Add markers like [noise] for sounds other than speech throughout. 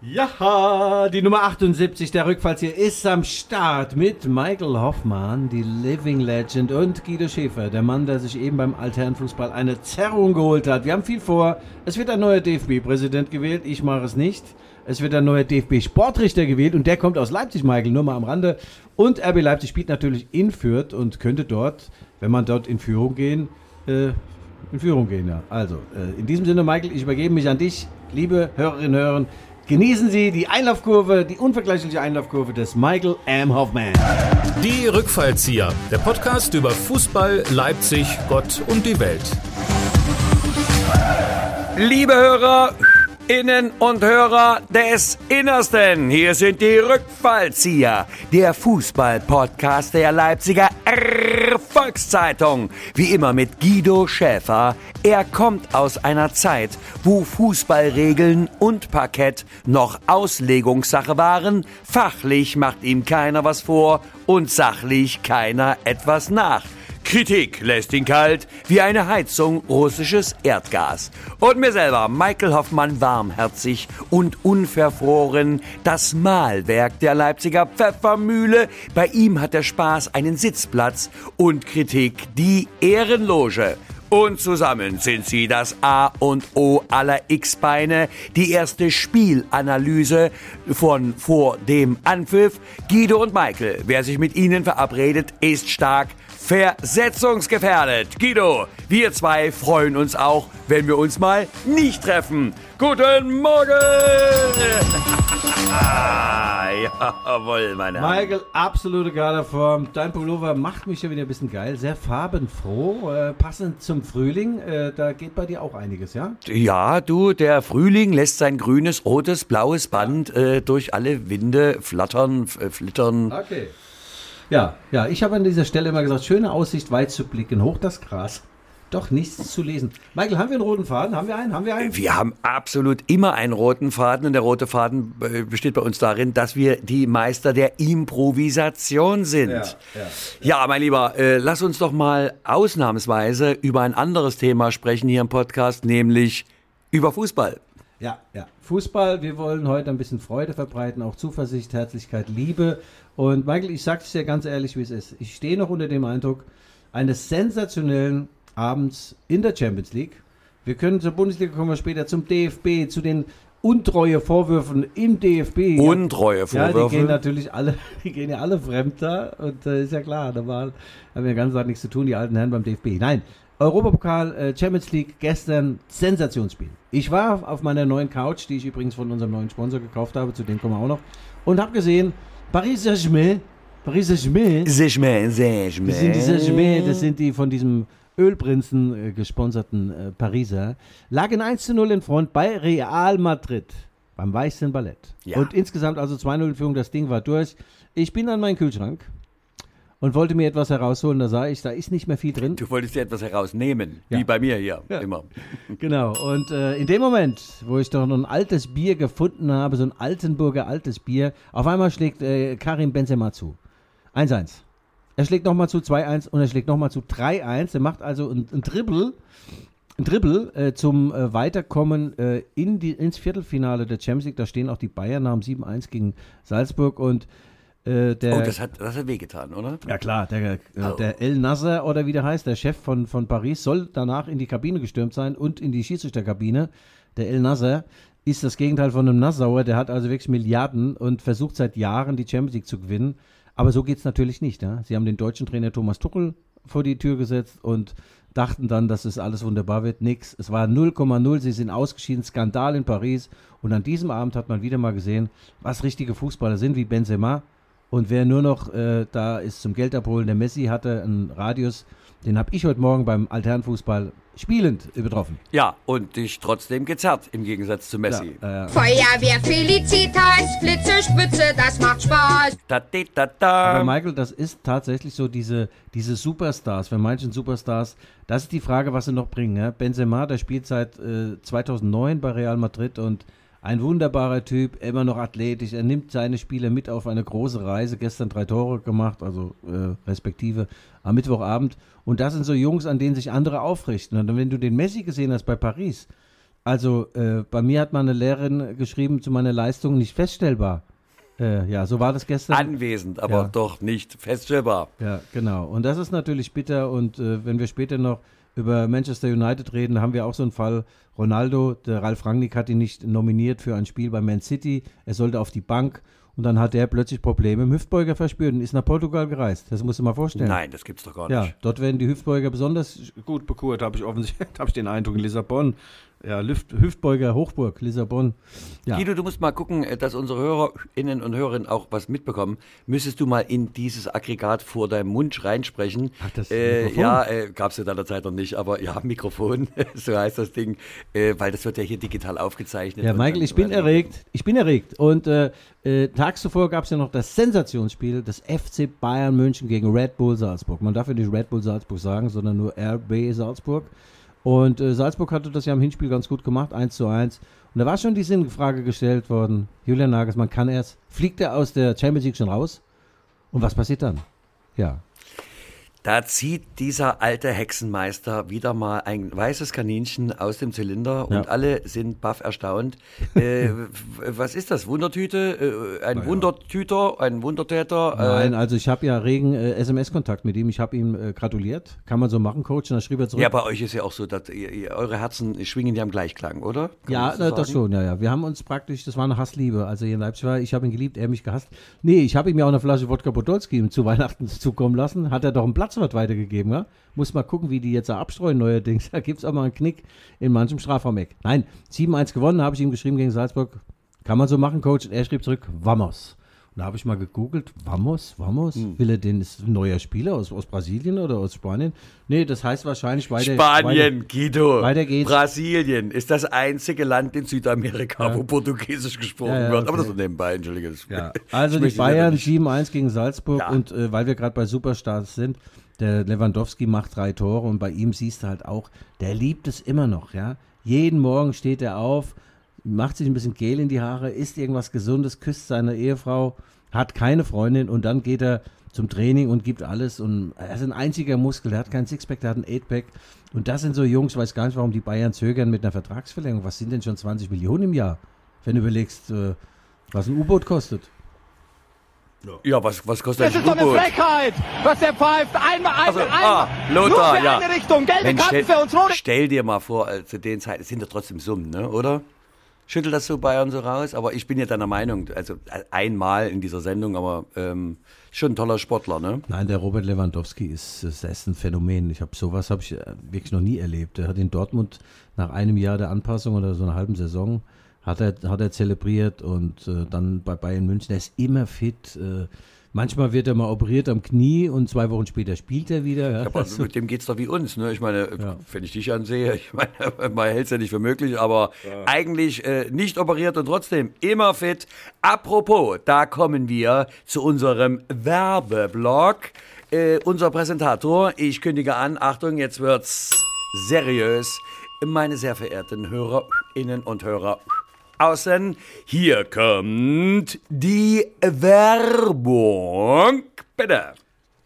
Ja, die Nummer 78 der Rückfallzieher ist am Start mit Michael Hoffmann, die Living Legend und Guido Schäfer, der Mann, der sich eben beim Altherrenfußball eine Zerrung geholt hat. Wir haben viel vor. Es wird ein neuer DFB-Präsident gewählt. Ich mache es nicht. Es wird ein neuer DFB-Sportrichter gewählt und der kommt aus Leipzig, Michael, nur mal am Rande. Und RB Leipzig spielt natürlich in Fürth und könnte dort, wenn man dort in Führung gehen, äh, in Führung gehen, ja. Also, äh, in diesem Sinne, Michael, ich übergebe mich an dich, liebe Hörerinnen und Hörer. Genießen Sie die Einlaufkurve, die unvergleichliche Einlaufkurve des Michael M. Hoffman. Die Rückfallzieher, der Podcast über Fußball, Leipzig, Gott und die Welt. Liebe Hörer, Innen und Hörer des Innersten, hier sind die Rückfallzieher, der Fußball-Podcast der Leipziger Volkszeitung. Wie immer mit Guido Schäfer. Er kommt aus einer Zeit, wo Fußballregeln und Parkett noch Auslegungssache waren. Fachlich macht ihm keiner was vor und sachlich keiner etwas nach. Kritik lässt ihn kalt wie eine Heizung russisches Erdgas. Und mir selber, Michael Hoffmann, warmherzig und unverfroren, das Mahlwerk der Leipziger Pfeffermühle. Bei ihm hat der Spaß einen Sitzplatz und Kritik die Ehrenloge. Und zusammen sind sie das A und O aller X-Beine, die erste Spielanalyse von vor dem Anpfiff. Guido und Michael, wer sich mit ihnen verabredet, ist stark versetzungsgefährdet. Guido, wir zwei freuen uns auch, wenn wir uns mal nicht treffen. Guten Morgen! [laughs] Jawohl, meine Herren. Michael, absolute Galaform. Dein Pullover macht mich ja wieder ein bisschen geil. Sehr farbenfroh, äh, passend zum Frühling. Äh, da geht bei dir auch einiges, ja? Ja, du, der Frühling lässt sein grünes, rotes, blaues Band äh, durch alle Winde flattern, äh, flittern. Okay. Ja, ja, ich habe an dieser Stelle immer gesagt, schöne Aussicht, weit zu blicken, hoch das Gras. Doch nichts zu lesen. Michael, haben wir einen roten Faden? Haben wir einen? Haben wir einen? Wir haben absolut immer einen roten Faden und der rote Faden äh, besteht bei uns darin, dass wir die Meister der Improvisation sind. Ja, ja, ja. mein Lieber, äh, lass uns doch mal ausnahmsweise über ein anderes Thema sprechen hier im Podcast, nämlich über Fußball. Ja, ja. Fußball, wir wollen heute ein bisschen Freude verbreiten, auch Zuversicht, Herzlichkeit, Liebe. Und Michael, ich sage es dir ganz ehrlich, wie es ist. Ich stehe noch unter dem Eindruck eines sensationellen abends in der Champions League. Wir können zur Bundesliga kommen wir später, zum DFB, zu den untreue Vorwürfen im DFB. Untreue Vorwürfe. Ja, die gehen natürlich alle, [laughs] die gehen ja alle fremd da und äh, ist ja klar, da war, haben wir ganz nichts zu tun, die alten Herren beim DFB. Nein, Europapokal, äh, Champions League, gestern Sensationsspiel. Ich war auf meiner neuen Couch, die ich übrigens von unserem neuen Sponsor gekauft habe, zu dem kommen wir auch noch, und habe gesehen, Paris Saint-Germain, Paris Saint-Germain, Saint-Germain, Saint-Germain. das sind die Saint-Germain, das sind die von diesem Ölprinzen äh, gesponserten äh, Pariser, lagen 1 zu 0 in Front bei Real Madrid, beim Weißen Ballett. Ja. Und insgesamt also 2-0 in Führung, das Ding war durch. Ich bin an meinen Kühlschrank und wollte mir etwas herausholen, da sah ich, da ist nicht mehr viel drin. Du wolltest dir etwas herausnehmen, Ja. wie bei mir hier, Ja. immer. [laughs] Genau, und äh, in dem Moment, wo ich doch noch ein altes Bier gefunden habe, so ein Altenburger altes Bier, auf einmal schlägt äh, Karim Benzema zu. 1-1. Er schlägt nochmal zu 2-1 und er schlägt nochmal zu 3-1. Er macht also ein, ein Dribble, ein Dribble äh, zum äh, Weiterkommen äh, in die, ins Viertelfinale der Champions League. Da stehen auch die Bayern, haben 7-1 gegen Salzburg und äh, der... Oh, das hat, das hat wehgetan, oder? Ja klar, der, äh, Oh. der El Nasser oder wie der heißt, der Chef von, von Paris, soll danach in die Kabine gestürmt sein und in die Schiedsrichterkabine. Der El Nasser ist das Gegenteil von einem Nassauer, der hat also wirklich Milliarden und versucht seit Jahren die Champions League zu gewinnen. Aber so geht es natürlich nicht. Ja? Sie haben den deutschen Trainer Thomas Tuchel vor die Tür gesetzt und dachten dann, dass es alles wunderbar wird. Nix. Es war 0,0. Sie sind ausgeschieden. Skandal in Paris. Und an diesem Abend hat man wieder mal gesehen, was richtige Fußballer sind, wie Benzema. Und wer nur noch äh, da ist zum Geld abholen, der Messi hatte einen Radius, den habe ich heute Morgen beim Alternfußball spielend übertroffen. Ja, und dich trotzdem gezerrt, im Gegensatz zu Messi. Ja, äh, Feuerwehr Felicitas, Blitze, Spitze, das macht Spaß. Da, di, da, da. aber Michael, das ist tatsächlich so diese, diese Superstars, für manchen Superstars, das ist die Frage, was sie noch bringen. Ja? Benzema, der spielt seit äh, 2009 bei Real Madrid und ein wunderbarer Typ, immer noch athletisch. Er nimmt seine Spieler mit auf eine große Reise. Gestern drei Tore gemacht, also äh, respektive am Mittwochabend. Und das sind so Jungs, an denen sich andere aufrichten. Und wenn du den Messi gesehen hast bei Paris, Also äh, bei mir hat meine Lehrerin geschrieben zu meiner Leistung nicht feststellbar. Äh, ja, so war das gestern. Anwesend, aber Ja. doch nicht feststellbar. Ja, genau. Und das ist natürlich bitter. Und äh, wenn wir später noch über Manchester United reden, haben wir auch so einen Fall. Ronaldo, der Ralf Rangnick hat ihn nicht nominiert für ein Spiel bei Man City. Er sollte auf die Bank. Und dann hat er plötzlich Probleme im Hüftbeuger verspürt und ist nach Portugal gereist. Das musst du mal vorstellen. Nein, das gibt's doch gar Ja, nicht. dort werden die Hüftbeuger besonders gut bekurt, habe ich offensichtlich, [laughs] habe ich den Eindruck in Lissabon. Ja, Lüft, Hüftbeuger Hochburg, Lissabon. Ja. Guido, du musst mal gucken, äh, dass unsere Hörerinnen und Hörerinnen auch was mitbekommen. Müsstest du mal in dieses Aggregat vor deinem Mund reinsprechen? Ach, das äh, Mikrofon? Ja, äh, gab es ja deiner Zeit noch nicht, aber ja, [laughs] Mikrofon, [laughs] so heißt das Ding, äh, weil das wird ja hier digital aufgezeichnet. Ja, Michael, ich bin erregt. Ich bin erregt. Und äh, äh, tags zuvor gab es ja noch das Sensationsspiel des FC Bayern München gegen Red Bull Salzburg. Man darf ja nicht Red Bull Salzburg sagen, sondern nur RB Salzburg. Und äh, Salzburg hatte das ja im Hinspiel ganz gut gemacht, 1 zu 1. Und da war schon die Sinnfrage gestellt worden, Julian Nagelsmann kann er's, fliegt er aus der Champions League schon raus? Und was passiert dann? Ja, Da zieht dieser alte Hexenmeister wieder mal ein weißes Kaninchen aus dem Zylinder Ja. und alle sind baff erstaunt. [laughs] äh, was ist das? Wundertüte? Äh, ein Wundertüter? Ein Wundertäter? Nein, Äh, also ich habe ja regen äh, SMS-Kontakt mit ihm. Ich habe ihm äh, gratuliert. Kann man so machen, Coach? Und dann schrieb er zurück. ja, bei euch ist ja auch so, dass ihr, ihr, eure Herzen schwingen ja im Gleichklang, oder? Kann Ja, so das schon, ja, ja. Wir haben uns praktisch, das war eine Hassliebe. Also hier in Leipzig war, ich habe ihn geliebt, er mich gehasst. Nee, ich habe ihm ja auch eine Flasche Wodka Podolski ihm zu Weihnachten zukommen lassen. Hat er doch einen Platzwart weitergegeben, ja? Muss mal gucken, wie die jetzt da abstreuen neuerdings. [laughs] Da gibt es auch mal einen Knick in manchem Strafraumeck. Nein, 7-1 gewonnen, habe ich ihm geschrieben gegen Salzburg. Kann man so machen, Coach. Und er schrieb zurück, Vamos. Da habe ich mal gegoogelt, Vamos, Vamos, Hm. will er den, ist ein neuer Spieler aus, aus Brasilien oder aus Spanien? Nee, das heißt wahrscheinlich weiter. Spanien, Guido. Weiter geht's. Brasilien ist das einzige Land in Südamerika, wo Portugiesisch gesprochen Ja, ja, wird. Aber okay. das so nebenbei, entschuldige. Ja, also die Bayern nicht- 7-1 gegen Salzburg Ja. und äh, weil wir gerade bei Superstars sind, der Lewandowski macht drei Tore und bei ihm siehst du halt auch, der liebt es immer noch, ja. Jeden Morgen steht er auf, macht sich ein bisschen Gel in die Haare, isst irgendwas Gesundes, küsst seine Ehefrau, hat keine Freundin und dann geht er zum Training und gibt alles und er ist ein einziger Muskel, der hat kein Sixpack, der hat ein Eightpack und das sind so Jungs, weiß gar nicht, warum die Bayern zögern mit einer Vertragsverlängerung. Was sind denn schon 20 Millionen im Jahr, wenn du überlegst, äh, was ein U-Boot kostet? Ja, was, was kostet Das ein ist doch eine? Frechheit, was der pfeift. Einmal, einmal, Also, einmal. ah, Lothar, Nur für ja. eine Richtung. Gelbe Mensch, Karten stell, für uns, rote. stell dir mal vor, äh, zu den Zeiten, es sind ja trotzdem Summen, ne? oder? Schüttelt das so Bayern so raus? Aber ich bin ja deiner Meinung, also äh, einmal in dieser Sendung, aber ähm, schon ein toller Sportler, ne? Nein, der Robert Lewandowski ist, ist ein Phänomen. Ich habe sowas habe ich äh, wirklich noch nie erlebt. Er hat in Dortmund nach einem Jahr der Anpassung oder so einer halben Saison hat er, hat er zelebriert und äh, dann bei Bayern München. Er ist immer fit. Äh, manchmal wird er mal operiert am Knie und zwei Wochen später spielt er wieder. Ja. Aber mit dem geht's doch wie uns, ne? Ich meine, wenn ich dich ansehe, ich meine, [laughs] man hält's ja nicht für möglich, aber eigentlich äh, nicht operiert und trotzdem immer fit. Apropos, da kommen wir zu unserem Werbeblock. Äh, unser Präsentator, ich kündige an, Achtung, jetzt wird's seriös. Meine sehr verehrten Hörerinnen und Hörer außen, hier kommt die Werbung. Bitte.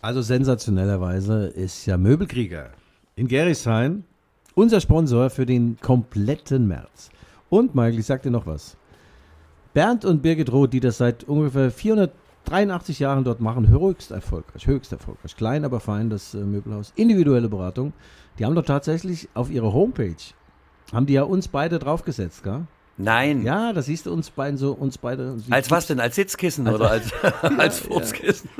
Also sensationellerweise ist ja Möbelkrieger in Gerisheim unser Sponsor für den kompletten März. Und Michael, ich sag dir noch was. Bernd und Birgit Roth, die das seit ungefähr 483 Jahren dort machen, höchst erfolgreich, höchst erfolgreich. Klein, aber fein, das äh, Möbelhaus. Individuelle Beratung. Die haben doch tatsächlich auf ihrer Homepage, haben die ja uns beide draufgesetzt, gell? Nein. Ja, da siehst du uns beiden so, uns beide. Als was denn? Als Sitzkissen oder als, [laughs] [laughs] als Furzkissen?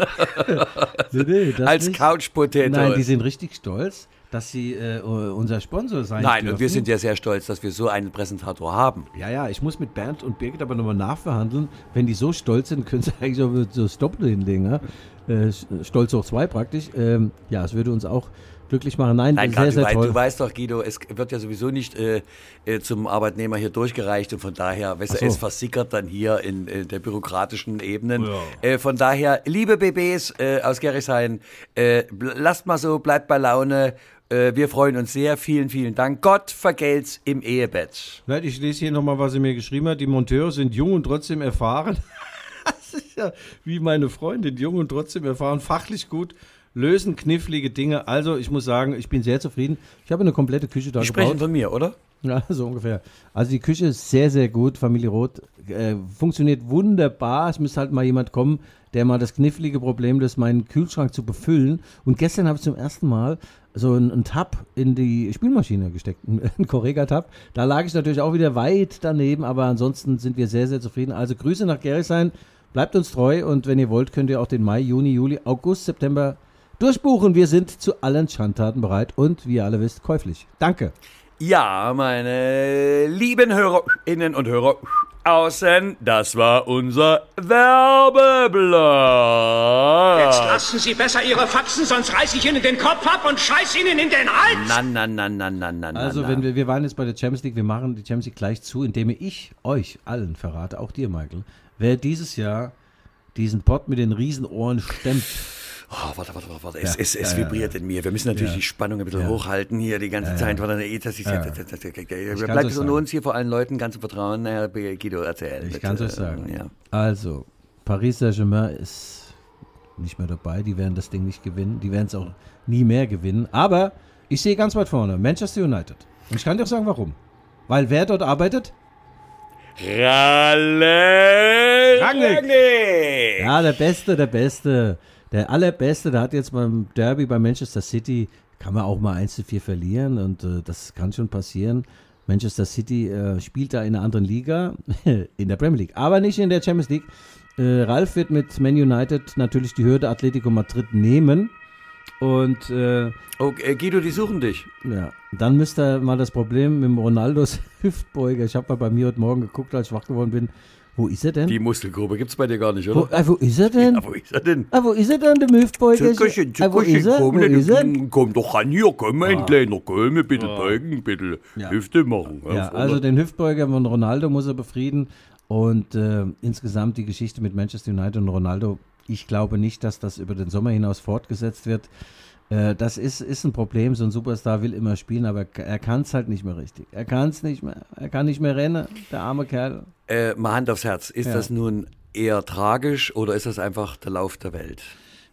Nee, nee, [laughs] als nicht. Couch Potato? Nein, die sind richtig stolz, dass sie äh, unser Sponsor sein Nein, dürfen. und wir sind ja sehr stolz, dass wir so einen Präsentator haben. Ja, ja, ich muss mit Bernd und Birgit aber nochmal nachverhandeln. Wenn die so stolz sind, können sie eigentlich auch so das Doppelte hinlegen. Ja? Äh, stolz hoch zwei praktisch. Ähm, ja, es würde uns auch glücklich machen. Nein, Nein, sehr, sehr wei- toll. du weißt doch, Guido, es wird ja sowieso nicht äh, äh, zum Arbeitnehmer hier durchgereicht und von daher, weißt so. es versickert dann hier in, äh, der bürokratischen Ebenen. Äh, von daher, liebe BBs äh, aus Gerresheim, äh, lasst mal so, bleibt bei Laune. Wir freuen uns sehr. Vielen, vielen Dank. Gott vergelt's im Ehebett. Nein, ich lese hier nochmal, was sie mir geschrieben hat. Die Monteure sind jung und trotzdem erfahren. [laughs] das ist ja wie meine Freundin, jung und trotzdem erfahren, fachlich gut, lösen knifflige Dinge. Also, ich muss sagen, ich bin sehr zufrieden. Ich habe eine komplette Küche da Die sprechen gebaut. von mir, oder? Ja, [laughs] so ungefähr. Also die Küche ist sehr, sehr gut. Familie Roth äh, funktioniert wunderbar. Es müsste halt mal jemand kommen, der mal das knifflige Problem ist, meinen Kühlschrank zu befüllen. Und gestern habe ich zum ersten Mal so einen, einen Tab in die Spülmaschine gesteckt, [laughs] einen Correga-Tab. Da lag ich natürlich auch wieder weit daneben, aber ansonsten sind wir sehr, sehr zufrieden. Also Grüße nach Gerresheim. Bleibt uns treu und wenn ihr wollt, könnt ihr auch den Mai, Juni, Juli, August, September durchbuchen. Wir sind zu allen Schandtaten bereit und wie ihr alle wisst, käuflich. Danke. Ja, meine lieben Hörerinnen und Hörer außen, das war unser Werbeblock. Jetzt lassen Sie besser Ihre Faxen, sonst reiß ich Ihnen den Kopf ab und scheiß Ihnen in den Hals. Na, na, na, na, na, na, Also, na. wenn wir, wir waren jetzt bei der Champions League, wir machen die Champions League gleich zu, indem ich euch allen verrate, auch dir, Michael, wer dieses Jahr diesen Pott mit den Riesenohren stemmt. Oh, warte, warte, warte, warte. Es, Ja, es, es ja, ja, vibriert in mir. Wir müssen natürlich Ja. die Spannung ein bisschen Ja. hochhalten hier die ganze Zeit. Weil, eh, das ist, Ja. bleibt euch es unter uns hier vor allen Leuten ganz im Vertrauen. Herr Guido, erzähl. Ich kann es euch sagen. Ja. Also, Paris Saint-Germain ist nicht mehr dabei. Die werden das Ding nicht gewinnen. Die werden es auch nie mehr gewinnen. Aber ich sehe ganz weit vorne Manchester United. Und ich kann dir auch sagen, warum. Weil wer dort arbeitet? Ralle Rangnick. Rangnick. Ja, der Beste, der Beste. Der allerbeste, der hat jetzt beim Derby bei Manchester City, kann man auch mal 1 zu 4 verlieren und äh, das kann schon passieren. Manchester City äh, spielt da in einer anderen Liga, [laughs] in der Premier League, aber nicht in der Champions League. Äh, Ralf wird mit Man United natürlich die Hürde Atletico Madrid nehmen und äh, Oh, äh, Guido, die suchen dich. ja, dann müsste mal das Problem mit dem Ronaldos [laughs] Hüftbeuger. Ich habe mal bei mir heute Morgen geguckt, als ich wach geworden bin. Wo ist er denn? Die Muskelgruppe gibt's bei dir gar nicht, wo, oder? äh, wo ist er denn? Ja, wo ist er denn? Ah, wo ist er denn, der Hüftbeuger? Zuckerchen, Ah, wo ist er? komm, Wo ist er? komm, doch ran hier, komm mein Kleiner, komm, ein bisschen beugen, ein bisschen Ja. Hüfte machen. Ja, also den Hüftbeuger von Ronaldo muss er befrieden. Und äh, insgesamt die Geschichte mit Manchester United und Ronaldo, ich glaube nicht, dass das über den Sommer hinaus fortgesetzt wird. Äh, das ist, ist ein Problem. So ein Superstar will immer spielen, aber er kann es halt nicht mehr richtig. Er kann es nicht mehr. Er kann nicht mehr rennen, der arme Kerl. äh, mal Hand aufs Herz, ist Ja. das nun eher tragisch oder ist das einfach der Lauf der Welt?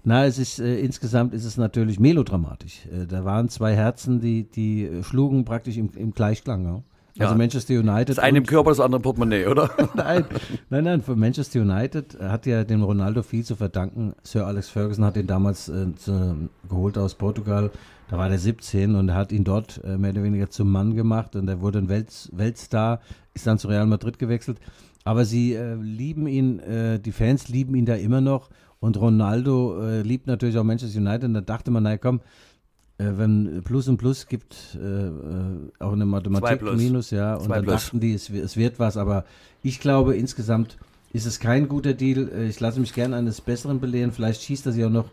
Na, es ist äh, insgesamt ist es natürlich melodramatisch. Äh, da waren zwei Herzen, die, die äh, schlugen praktisch im, im Gleichklang. Ja? Also Ja. Manchester United. Das eine im Körper, das andere im Portemonnaie, oder? [laughs] nein, nein, nein, für Manchester United hat ja dem Ronaldo viel zu verdanken. Sir Alex Ferguson hat ihn damals äh, zu, geholt aus Portugal. Da war der 17 und hat ihn dort äh, mehr oder weniger zum Mann gemacht und er wurde ein Welt, Weltstar, ist dann zu Real Madrid gewechselt. Aber sie äh, lieben ihn, äh, die Fans lieben ihn da immer noch und Ronaldo äh, liebt natürlich auch Manchester United und da dachte man, naja komm, wenn Plus und Plus gibt, äh, äh, auch eine Zwei Mathematik Plus. Minus, ja, und Zwei dann Plus. dachten die, es, es wird was, aber ich glaube insgesamt ist es kein guter Deal. Äh, Ich lasse mich gerne eines Besseren belehren. Vielleicht schießt er sich auch noch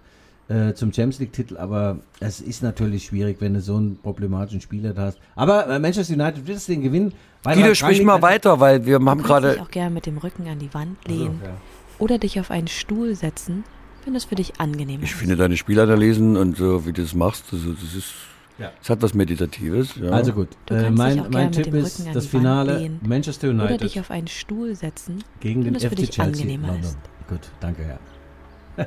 äh, zum Champions League-Titel, aber es ist natürlich schwierig, wenn du so einen problematischen Spieler da hast. Aber äh, Manchester United wird das Ding gewinnen. Weil Guido, sprich mal weiter, weil wir haben Du kannst dich gerade. auch gerne mit dem Rücken an die Wand lehnen ja. oder dich auf einen Stuhl setzen, wenn das für dich angenehm Ich ist. finde deine Spielanalysen und so, wie du das machst, also das ist. Ja. Es hat was Meditatives. Ja. Also gut, äh, mein, mein Tipp ist das Finale. Manchester Oder United dich auf einen Stuhl setzen, gegen den das für FC dich Chelsea angenehmer London. ist. Gut, danke, ja. [laughs]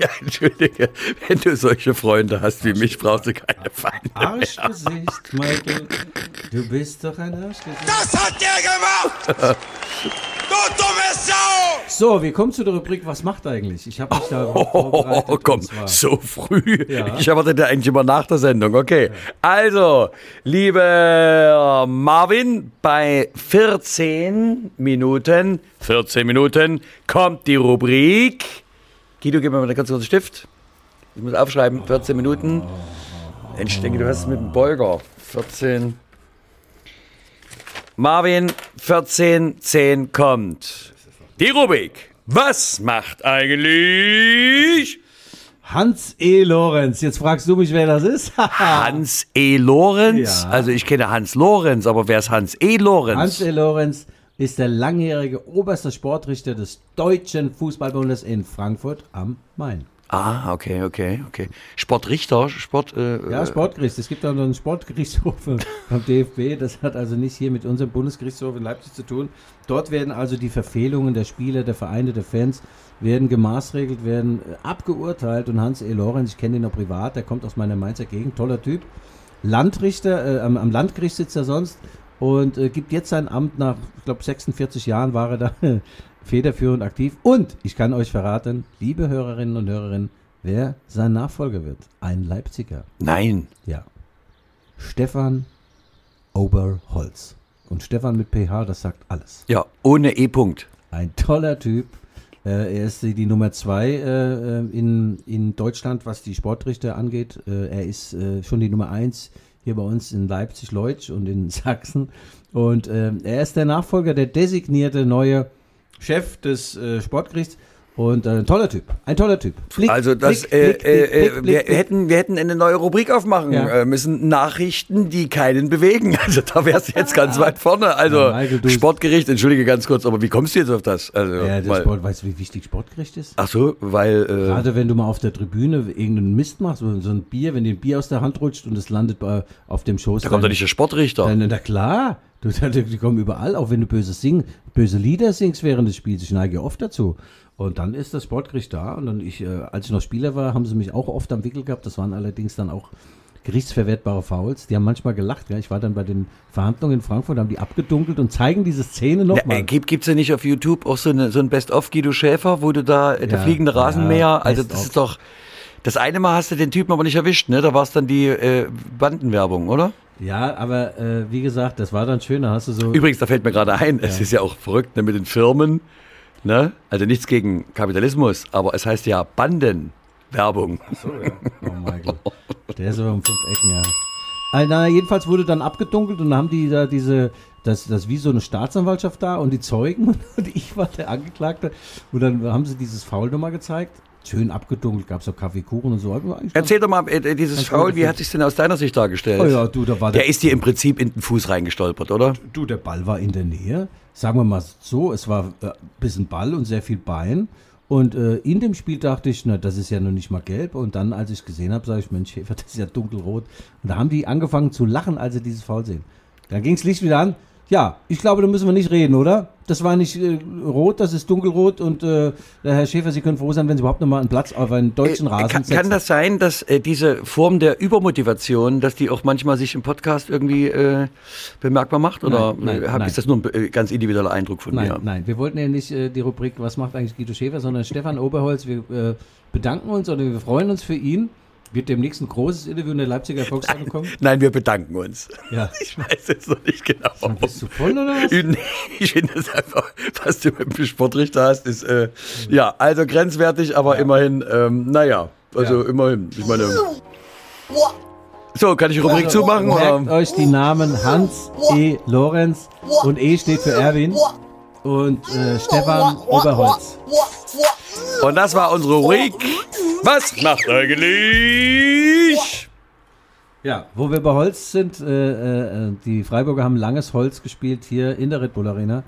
ja, Entschuldige, wenn du solche Freunde hast wie mich, brauchst du keine Feinde. Arschgesicht, Michael. Du bist doch ein Arschgesicht. Das hat der gemacht! [laughs] Du dumme Sau! So, wir kommen zu der Rubrik, was macht eigentlich? Ich habe mich da [laughs] vorbereitet. Oh, komm, und zwar- so früh. Ja. Ich erwarte ja eigentlich immer nach der Sendung. Okay. Also, lieber Marvin, bei 14 Minuten, 14 Minuten kommt die Rubrik. Guido, gib mir mal einen ganz kurzen Stift. Ich muss aufschreiben, 14 Minuten. Ich denke, du hast es mit dem Beuger. 14. Marvin, 14, 10 kommt. Die Rubrik. Was macht eigentlich Hans E. Lorenz. Jetzt fragst du mich, wer das ist? [laughs] Hans E. Lorenz? Ja. Also ich kenne Hans Lorenz, aber wer ist Hans E. Lorenz? Hans E. Lorenz ist der langjährige oberste Sportrichter des Deutschen Fußballbundes in Frankfurt am Main. Ah, okay, okay, okay. Sportrichter, Sport. Äh, Ja, äh, Sportgericht. Es gibt auch noch einen Sportgerichtshof [laughs] beim DFB. Das hat also nicht hier mit unserem Bundesgerichtshof in Leipzig zu tun. Dort werden also die Verfehlungen der Spieler, der Vereine, der Fans werden gemaßregelt, werden äh, abgeurteilt. Und Hans E. Lorenz, ich kenne ihn noch privat, der kommt aus meiner Mainzer Gegend, toller Typ. Landrichter, äh, am, am Landgericht sitzt er sonst und äh, gibt jetzt sein Amt nach, ich glaube, 46 Jahren war er da [laughs] federführend aktiv. Und ich kann euch verraten, liebe Hörerinnen und Hörerinnen, wer sein Nachfolger wird. Ein Leipziger. Nein. Ja. Stefan Oberholz. Und Stefan mit PH, das sagt alles. Ja, ohne E-Punkt. Ein toller Typ. Äh, er ist die, Nummer zwei äh, in, in Deutschland, was die Sportrichter angeht. Äh, er ist äh, schon die Nummer eins hier bei uns in Leipzig-Leutsch und in [laughs] Sachsen. Und äh, er ist der Nachfolger, der designierte neue Chef des äh, Sportgerichts. Und äh, ein toller Typ, ein toller Typ. Flick, Also das, Flick, äh, Flick, äh, äh, wir hätten, wir hätten eine neue Rubrik aufmachen Ja. äh, müssen. Nachrichten, die keinen bewegen. [laughs] Also da wärst du jetzt ganz weit vorne. Also Ja, Sportgericht, entschuldige ganz kurz, aber wie kommst du jetzt auf das? Also, Ja, der weil- Sport, weißt du, wie wichtig Sportgericht ist? Ach so, weil äh, Gerade wenn du mal auf der Tribüne irgendeinen Mist machst, so so ein Bier, wenn dir ein Bier aus der Hand rutscht und es landet bei, auf dem Schoß. da kommt doch nicht der Sportrichter. Dann, na klar, du, [laughs] die kommen überall, auch wenn du böse sing, böse Lieder singst während des Spiels. Ich neige oft dazu. Und dann ist das Sportgericht da. Und dann ich, äh, als ich noch Spieler war, haben sie mich auch oft am Wickel gehabt. Das waren allerdings dann auch gerichtsverwertbare Fouls. Die haben manchmal gelacht. Ja. Ich war dann bei den Verhandlungen in Frankfurt, haben die abgedunkelt und zeigen diese Szene nochmal. äh, gibt gibt's ja nicht auf YouTube auch so, eine, so ein Best-of Guido Schäfer, wo du da äh, der Ja, fliegende Rasenmäher, ja, also das ist doch das eine Mal hast du den Typen aber nicht erwischt, ne? Da war es dann die äh, Bandenwerbung, oder? ja, aber äh, wie gesagt, das war dann schön. Da hast du so. Übrigens, da fällt mir gerade ein, es ist ja auch verrückt ne, mit den Firmen, ne? Also nichts gegen Kapitalismus, aber es heißt ja Bandenwerbung. So, ja. [laughs] Oh, Michael. Der ist aber um fünf Ecken, ja. Ah, Na, jedenfalls wurde dann abgedunkelt und dann haben die da diese, das, das wie so eine Staatsanwaltschaft da und die Zeugen [laughs] und ich war der Angeklagte. Und dann haben sie dieses Foul nochmal gezeigt. Schön abgedunkelt, gab es auch Kaffeekuchen und so. Also Erzähl doch mal, äh, dieses Foul, wie hat sich denn aus deiner Sicht dargestellt? Oh ja, du, da war der, Der ist dir im Prinzip in den Fuß reingestolpert, oder? du, der Ball war in der Nähe. Sagen wir mal so, es war äh, ein bisschen Ball und sehr viel Bein. Und äh, in dem Spiel dachte ich, na, das ist ja noch nicht mal gelb. Und dann, als ich gesehen habe, sage ich, Mensch, Schäfer, [laughs] das ist ja dunkelrot. Und da haben die angefangen zu lachen, als sie dieses Foul sehen. Dann ging das Licht wieder an. Ja, ich glaube, da müssen wir nicht reden, oder? Das war nicht äh, rot, das ist dunkelrot. Und äh, Herr Schäfer, Sie können froh sein, wenn Sie überhaupt noch mal einen Platz auf einen deutschen Äh, Rasen kann, setzen. kann das sein, dass äh, diese Form der Übermotivation, dass die auch manchmal sich im Podcast irgendwie äh, bemerkbar macht? Oder Nein, nein, äh, hab, nein. ist das nur ein äh, ganz individueller Eindruck von Nein, mir? nein, wir wollten ja nicht äh, die Rubrik Was macht eigentlich Guido Schäfer, sondern Stefan Oberholz. Wir äh, bedanken uns oder wir freuen uns für ihn. Wird demnächst ein großes Interview in der Leipziger Volkszeitung kommen? [laughs] Nein, wir bedanken uns. Ja. [laughs] Ich weiß jetzt noch nicht genau. Dann bist du voll oder was? [laughs] Nee, Ich finde es einfach, was du mit dem Sportrichter hast, ist äh, ja also grenzwertig, aber immerhin, ähm, naja, also Ja. immerhin. Ich meine, so kann ich die Rubrik zumachen Merkt oder? euch die Namen Hans E. Lorenz und E steht für Erwin und äh, Stefan Oberholz. Und das war unsere Rubrik. Was macht eigentlich? Ja, wo wir bei Holz sind, äh, äh, die Freiburger haben langes Holz gespielt hier in der Red Bull Arena.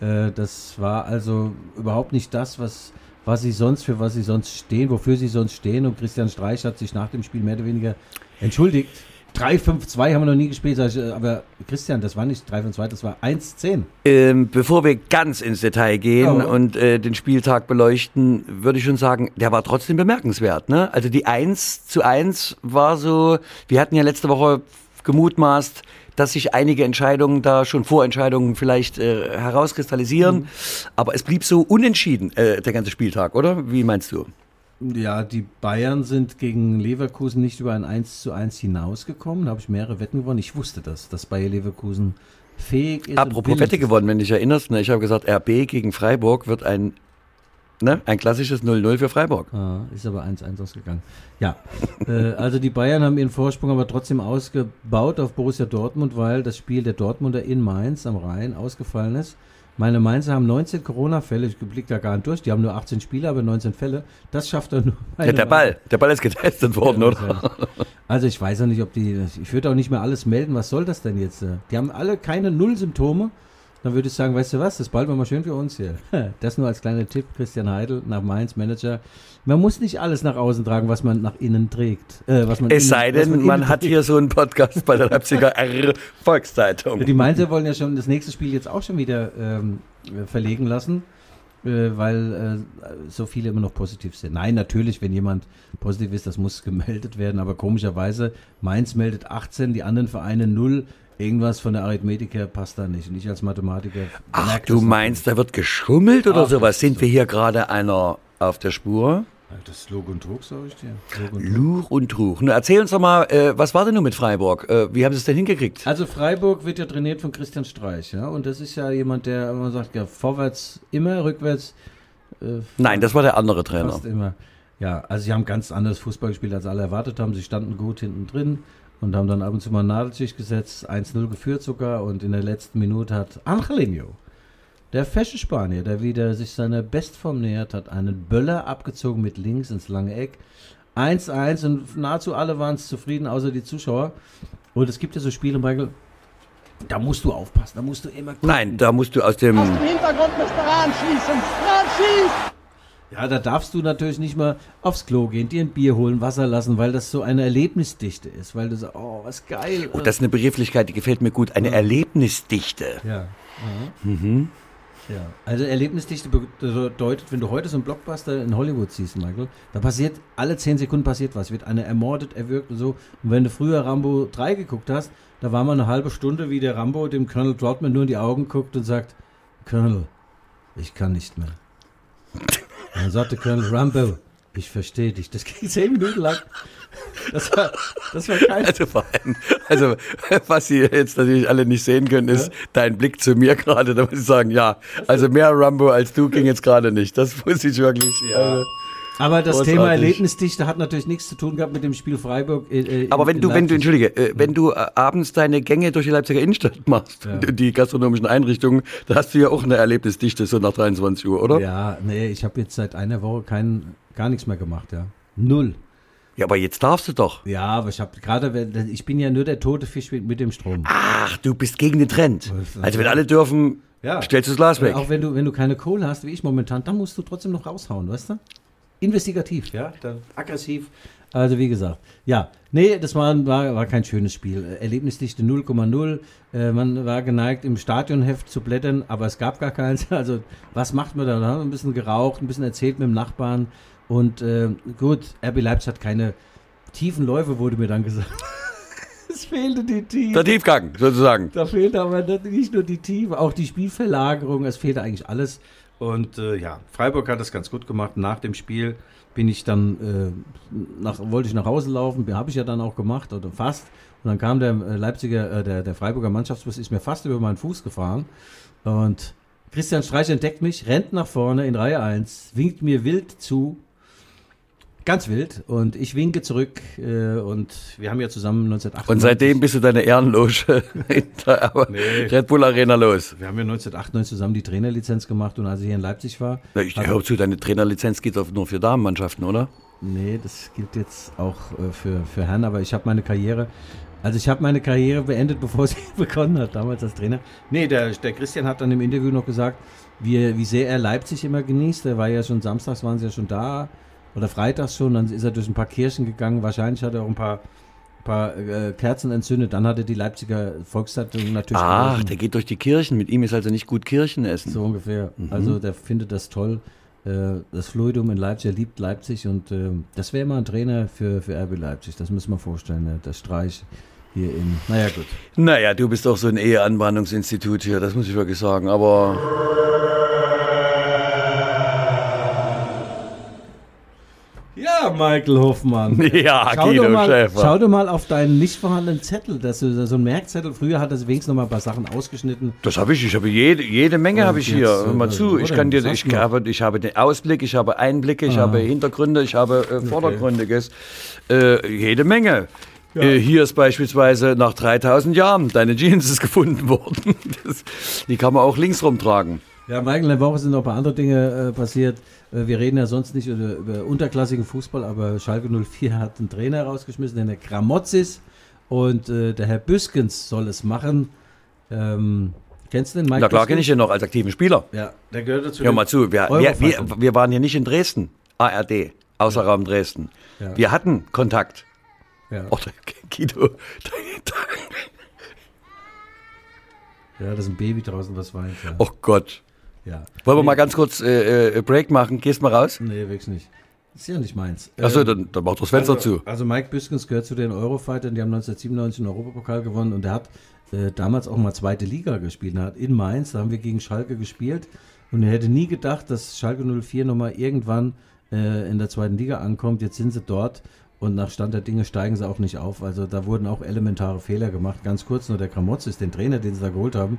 Äh, das war also überhaupt nicht das, was, was sie sonst, für was sie sonst stehen, wofür sie sonst stehen. Und Christian Streich hat sich nach dem Spiel mehr oder weniger entschuldigt. 3-5-2 haben wir noch nie gespielt, äh, aber Christian, das war nicht 3-5-2, das war 1-10. Ähm, bevor wir ganz ins Detail gehen Oh. und äh, den Spieltag beleuchten, würde ich schon sagen, der war trotzdem bemerkenswert. Ne? Also die 1 zu 1 war so, wir hatten ja letzte Woche gemutmaßt, dass sich einige Entscheidungen da schon Vorentscheidungen vielleicht äh, herauskristallisieren. Mhm. Aber es blieb so unentschieden, äh, der ganze Spieltag, oder? Wie meinst du? Ja, die Bayern sind gegen Leverkusen nicht über ein 1 zu 1 hinausgekommen. Da habe ich mehrere Wetten gewonnen. Ich wusste das, dass Bayer Leverkusen fähig ist. Apropos Wette gewonnen, wenn du dich erinnerst. Ne? Ich habe gesagt, RB gegen Freiburg wird ein, ne? ein klassisches 0-0 für Freiburg. Ah, ist aber 1-1 ausgegangen. Ja, [laughs] äh, also die Bayern haben ihren Vorsprung aber trotzdem ausgebaut auf Borussia Dortmund, weil das Spiel der Dortmunder in Mainz am Rhein ausgefallen ist. Meine Mainzer haben 19 Corona-Fälle, ich blick da gar nicht durch, die haben nur 18 Spieler, aber 19 Fälle. Das schafft er nur. Ja, der Ball, der Ball ist getestet worden, oder? Ja. Also ich weiß auch nicht, ob die, ich würde auch nicht mehr alles melden, was soll das denn jetzt? Die haben alle keine Null-Symptome. Dann würde ich sagen, weißt du was, das bald war mal schön für uns hier. [laughs] Das nur als kleiner Tipp, Christian Heidel, nach Mainz, Manager. Man muss nicht alles nach außen tragen, was man nach innen trägt. Äh, was man Es innen, sei denn, innen man hat trägt. hier so einen Podcast bei der Leipziger R Volkszeitung. Die Mainzer wollen ja schon das nächste Spiel jetzt auch schon wieder ähm, verlegen lassen. äh, weil äh, so viele immer noch positiv sind. Nein, natürlich, wenn jemand positiv ist, das muss gemeldet werden, aber komischerweise, Mainz meldet 18, die anderen Vereine 0. Irgendwas von der Arithmetik her passt da nicht. Und ich als Mathematiker. Ach, du meinst, da wird geschummelt oder Ach, sowas? Sind wir hier gerade einer auf der Spur? Das ist Log und Trug, sag ich dir. Log und Trug. Luch und Truch. Na, erzähl uns doch mal, äh, was war denn nun mit Freiburg? Äh, wie haben sie es denn hingekriegt? Also Freiburg wird ja trainiert von Christian Streich, ja. Und das ist ja jemand, der immer sagt, ja, vorwärts immer, rückwärts äh, Nein, das war der andere Trainer. Fast immer. Ja, also sie haben ganz anderes Fußball gespielt, als alle erwartet haben. Sie standen gut hinten drin und haben dann ab und zu mal einen Nadelstich gesetzt, 1-0 geführt sogar und in der letzten Minute hat Angelino, der fesche Spanier, der wieder sich seiner Bestform nähert, hat einen Böller abgezogen mit links ins lange Eck. 1-1 und nahezu alle waren es zufrieden, außer die Zuschauer. Und es gibt ja so Spiele, Michael, da musst du aufpassen, da musst du immer gucken. Nein, da musst du aus dem. Hintergrund müsste ranschießen. Ranschießt! Ja, da darfst du natürlich nicht mal aufs Klo gehen, dir ein Bier holen, Wasser lassen, weil das so eine Erlebnisdichte ist, weil du so, oh, was geil. Oh, das ist eine Begrifflichkeit, die gefällt mir gut. Eine Erlebnisdichte. ja. Mhm. Ja, also Erlebnisdichte bedeutet, wenn du heute so einen Blockbuster in Hollywood siehst, Michael, da passiert, alle 10 Sekunden passiert was, wird einer ermordet, erwürgt und so. Und wenn du früher Rambo 3 geguckt hast, da war mal eine halbe Stunde, wie der Rambo dem Colonel Troutman nur in die Augen guckt und sagt, Colonel, ich kann nicht mehr. [laughs] Dann sagte Colonel Rambo, ich verstehe dich. Das ging zehn Minuten lang. Das war, das war kein... Also, vor allem, also, was Sie jetzt natürlich alle nicht sehen können, ist dein Blick zu mir gerade. Da muss ich sagen, ja, also mehr Rambo als du ging jetzt gerade nicht. Das muss ich wirklich, ja. Aber das Großartig. Thema Erlebnisdichte hat natürlich nichts zu tun gehabt mit dem Spiel Freiburg. äh, äh, Aber wenn du, wenn du, entschuldige, äh, wenn du äh, abends deine Gänge durch die Leipziger Innenstadt [laughs] machst, Ja. die gastronomischen Einrichtungen, da hast du ja auch eine Erlebnisdichte so nach 23 Uhr, oder? Ja, nee, ich habe jetzt seit einer Woche kein, gar nichts mehr gemacht, ja. Null. Ja, aber jetzt darfst du doch. Ja, aber ich habe gerade, ich bin ja nur der tote Fisch mit, mit dem Strom. Ach, du bist gegen den Trend. Also wenn alle dürfen, Ja. stellst du das Glas weg. Auch wenn du, wenn du keine Kohle hast, wie ich momentan, dann musst du trotzdem noch raushauen, weißt du? Investigativ, ja, dann aggressiv. Also wie gesagt, ja, nee, das war, war, war kein schönes Spiel. Erlebnisdichte 0,0. Äh, man war geneigt, im Stadionheft zu blättern, aber es gab gar keins. [laughs] Also was macht man da? Da haben wir ein bisschen geraucht, ein bisschen erzählt mit dem Nachbarn. Und äh, gut, RB Leipzig hat keine tiefen Läufe, wurde mir dann gesagt. [laughs] es fehlte die Tiefe. Der Tiefgang, sozusagen. Da fehlt aber nicht nur die Tiefe, auch die Spielverlagerung, es fehlte eigentlich alles. Und äh, ja, Freiburg hat das ganz gut gemacht. Nach dem Spiel bin ich dann, äh, nach, wollte ich nach Hause laufen, habe ich ja dann auch gemacht, oder fast. Und dann kam der äh, Leipziger, äh, der, der Freiburger Mannschaftsbus, ist mir fast über meinen Fuß gefahren. Und Christian Streich entdeckt mich, rennt nach vorne in Reihe 1, winkt mir wild zu. Ganz wild. Und ich winke zurück. Äh, und wir haben ja zusammen 1998. Und seitdem bist du deine Ehrenloge [laughs] in der Red Bull Arena los. Wir haben ja 1998 zusammen die Trainerlizenz gemacht und als ich hier in Leipzig war. Na, ich hör zu, deine Trainerlizenz geht doch nur für Damenmannschaften, oder? Nee, das gilt jetzt auch äh, für, für Herren, aber ich habe meine Karriere. Also ich habe meine Karriere beendet, [laughs] bevor sie begonnen hat, damals als Trainer. Nee, der, der Christian hat dann im Interview noch gesagt, wie, wie sehr er Leipzig immer genießt. Er war ja schon samstags, waren sie ja schon da oder freitags schon, dann ist er durch ein paar Kirchen gegangen. Wahrscheinlich hat er auch ein paar, paar äh, Kerzen entzündet. Dann hat er die Leipziger Volkszeitung natürlich Ach, gelesen. der geht durch die Kirchen. Mit ihm ist also nicht gut Kirchen essen. So ungefähr. Also der findet das toll. Äh, Das Fluidum in Leipzig, er liebt Leipzig und ähm, das wäre mal ein Trainer für, für RB Leipzig. Das müssen wir vorstellen. ne? Der Streich hier in. Naja, gut. Naja, du bist doch so ein Eheanbahnungsinstitut hier, das muss ich wirklich sagen. Aber Michael Hoffmann. [laughs] ja, Schau Guido doch, mal, Schäfer. schau doch mal auf deinen nicht vorhandenen Zettel. Das ist so ein Merkzettel. Früher hat er wenigstens noch mal ein paar Sachen ausgeschnitten. Das habe ich, ich habe jede, jede Menge habe ich jetzt, hier. äh, Hör mal zu, ich kann dir, ich habe, ich habe den Ausblick, ich habe Einblicke, ich habe Hintergründe, ich habe äh, Vordergründiges. Äh, jede Menge. Äh, hier ist beispielsweise nach 3000 Jahren deine Jeans ist [laughs] gefunden worden. Das, die kann man auch links rumtragen. Ja, Michael, in der Woche sind noch ein paar andere Dinge äh, passiert. Äh, wir reden ja sonst nicht über, über unterklassigen Fußball, aber Schalke 04 hat einen Trainer rausgeschmissen, der der Gramozis und äh, der Herr Büskens soll es machen. Ähm, kennst du den Mike Na klar kenne ich ihn noch als aktiven Spieler. Ja, der gehört dazu. Hör mal zu, wir, wir, wir, wir waren hier nicht in Dresden, ARD, Außerraum Dresden. Ja. Wir hatten Kontakt. Ja. Oh, der Guido, [laughs] ja, da ist ein Baby draußen, was weint. Ja. oh Gott. Ja. Wollen wir mal ganz kurz äh, äh, Break machen? Gehst mal raus? Nee, wirklich nicht. Ist ja nicht meins. Achso, Ähm, dann, dann mach doch das Fenster also, zu. Also Mike Büskens gehört zu den Eurofightern, die haben 1997 den Europapokal gewonnen und er hat äh, damals auch mal zweite Liga gespielt. Er hat in Mainz, da haben wir gegen Schalke gespielt und er hätte nie gedacht, dass Schalke 04 nochmal irgendwann äh, in der zweiten Liga ankommt. Jetzt sind sie dort und nach Stand der Dinge steigen sie auch nicht auf. Also da wurden auch elementare Fehler gemacht. Ganz kurz nur der Kramotz ist den Trainer, den sie da geholt haben.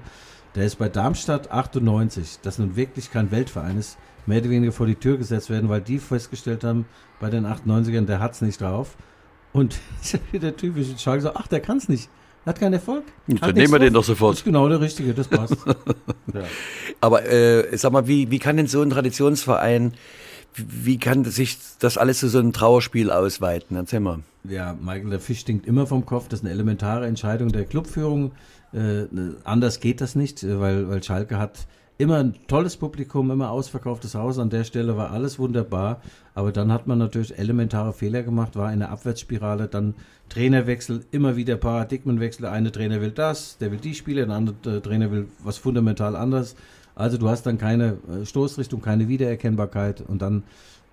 Der ist bei Darmstadt 98, das nun wirklich kein Weltverein ist, mehr oder weniger vor die Tür gesetzt werden, weil die festgestellt haben, bei den 98ern, der hat's nicht drauf. Und [laughs] der typische Schalke so, ach, der kann's nicht. Hat keinen Erfolg. Dann Hat nehmen nichts wir den doch sofort. Das ist genau der Richtige, das passt. [laughs] ja. Aber äh, sag mal, wie, wie kann denn so ein Traditionsverein, wie wie kann sich das alles zu so einem Trauerspiel ausweiten? Erzähl mal. Ja, Michael, der Fisch stinkt immer vom Kopf. Das ist eine elementare Entscheidung der Clubführung. Äh, anders geht das nicht, äh, weil, weil Schalke hat immer ein tolles Publikum, immer ausverkauftes Haus. An der Stelle war alles wunderbar. Aber dann hat man natürlich elementare Fehler gemacht, war in der Abwärtsspirale, dann Trainerwechsel, immer wieder Paradigmenwechsel. Eine Trainer will das, der will die Spiele, der andere äh, Trainer will was fundamental anderes. Also du hast dann keine äh, Stoßrichtung, keine Wiedererkennbarkeit und dann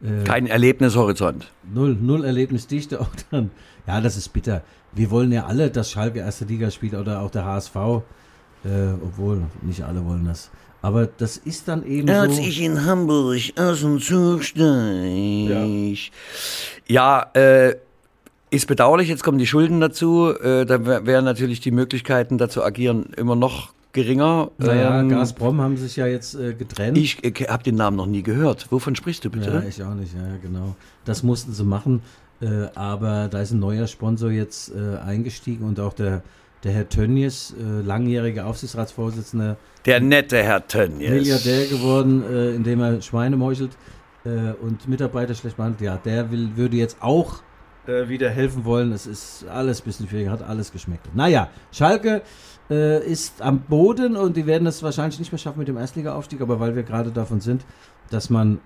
äh, Kein Erlebnishorizont. Null, null Erlebnisdichte [laughs] auch dann. Ja, das ist bitter. Wir wollen ja alle, dass Schalke erste Liga spielt oder auch der HSV. Äh, obwohl, nicht alle wollen das. Aber das ist dann eben so. in Hamburg aus dem Zug steig. Ja, äh, ist bedauerlich, jetzt kommen die Schulden dazu. Äh, da wär- wären natürlich die Möglichkeiten, da zu agieren, immer noch geringer. Naja, Ähm, Gazprom haben sich ja jetzt äh, getrennt. Ich äh, habe den Namen noch nie gehört. Wovon sprichst du bitte? Ja, ich auch nicht, ja, genau. Das mussten sie machen. Äh, aber da ist ein neuer Sponsor jetzt äh, eingestiegen und auch der, der Herr Tönnies, äh, langjähriger Aufsichtsratsvorsitzender, Der nette Herr Tönnies. Milliardär geworden, äh, indem er Schweine meuchelt äh, und Mitarbeiter schlecht behandelt. Ja, der will, würde jetzt auch äh, wieder helfen wollen. Es ist alles ein bisschen schwieriger, hat alles geschmeckt. Naja, Schalke ist am Boden und die werden es wahrscheinlich nicht mehr schaffen mit dem Erstliga-Aufstieg, aber weil wir gerade davon sind, dass man,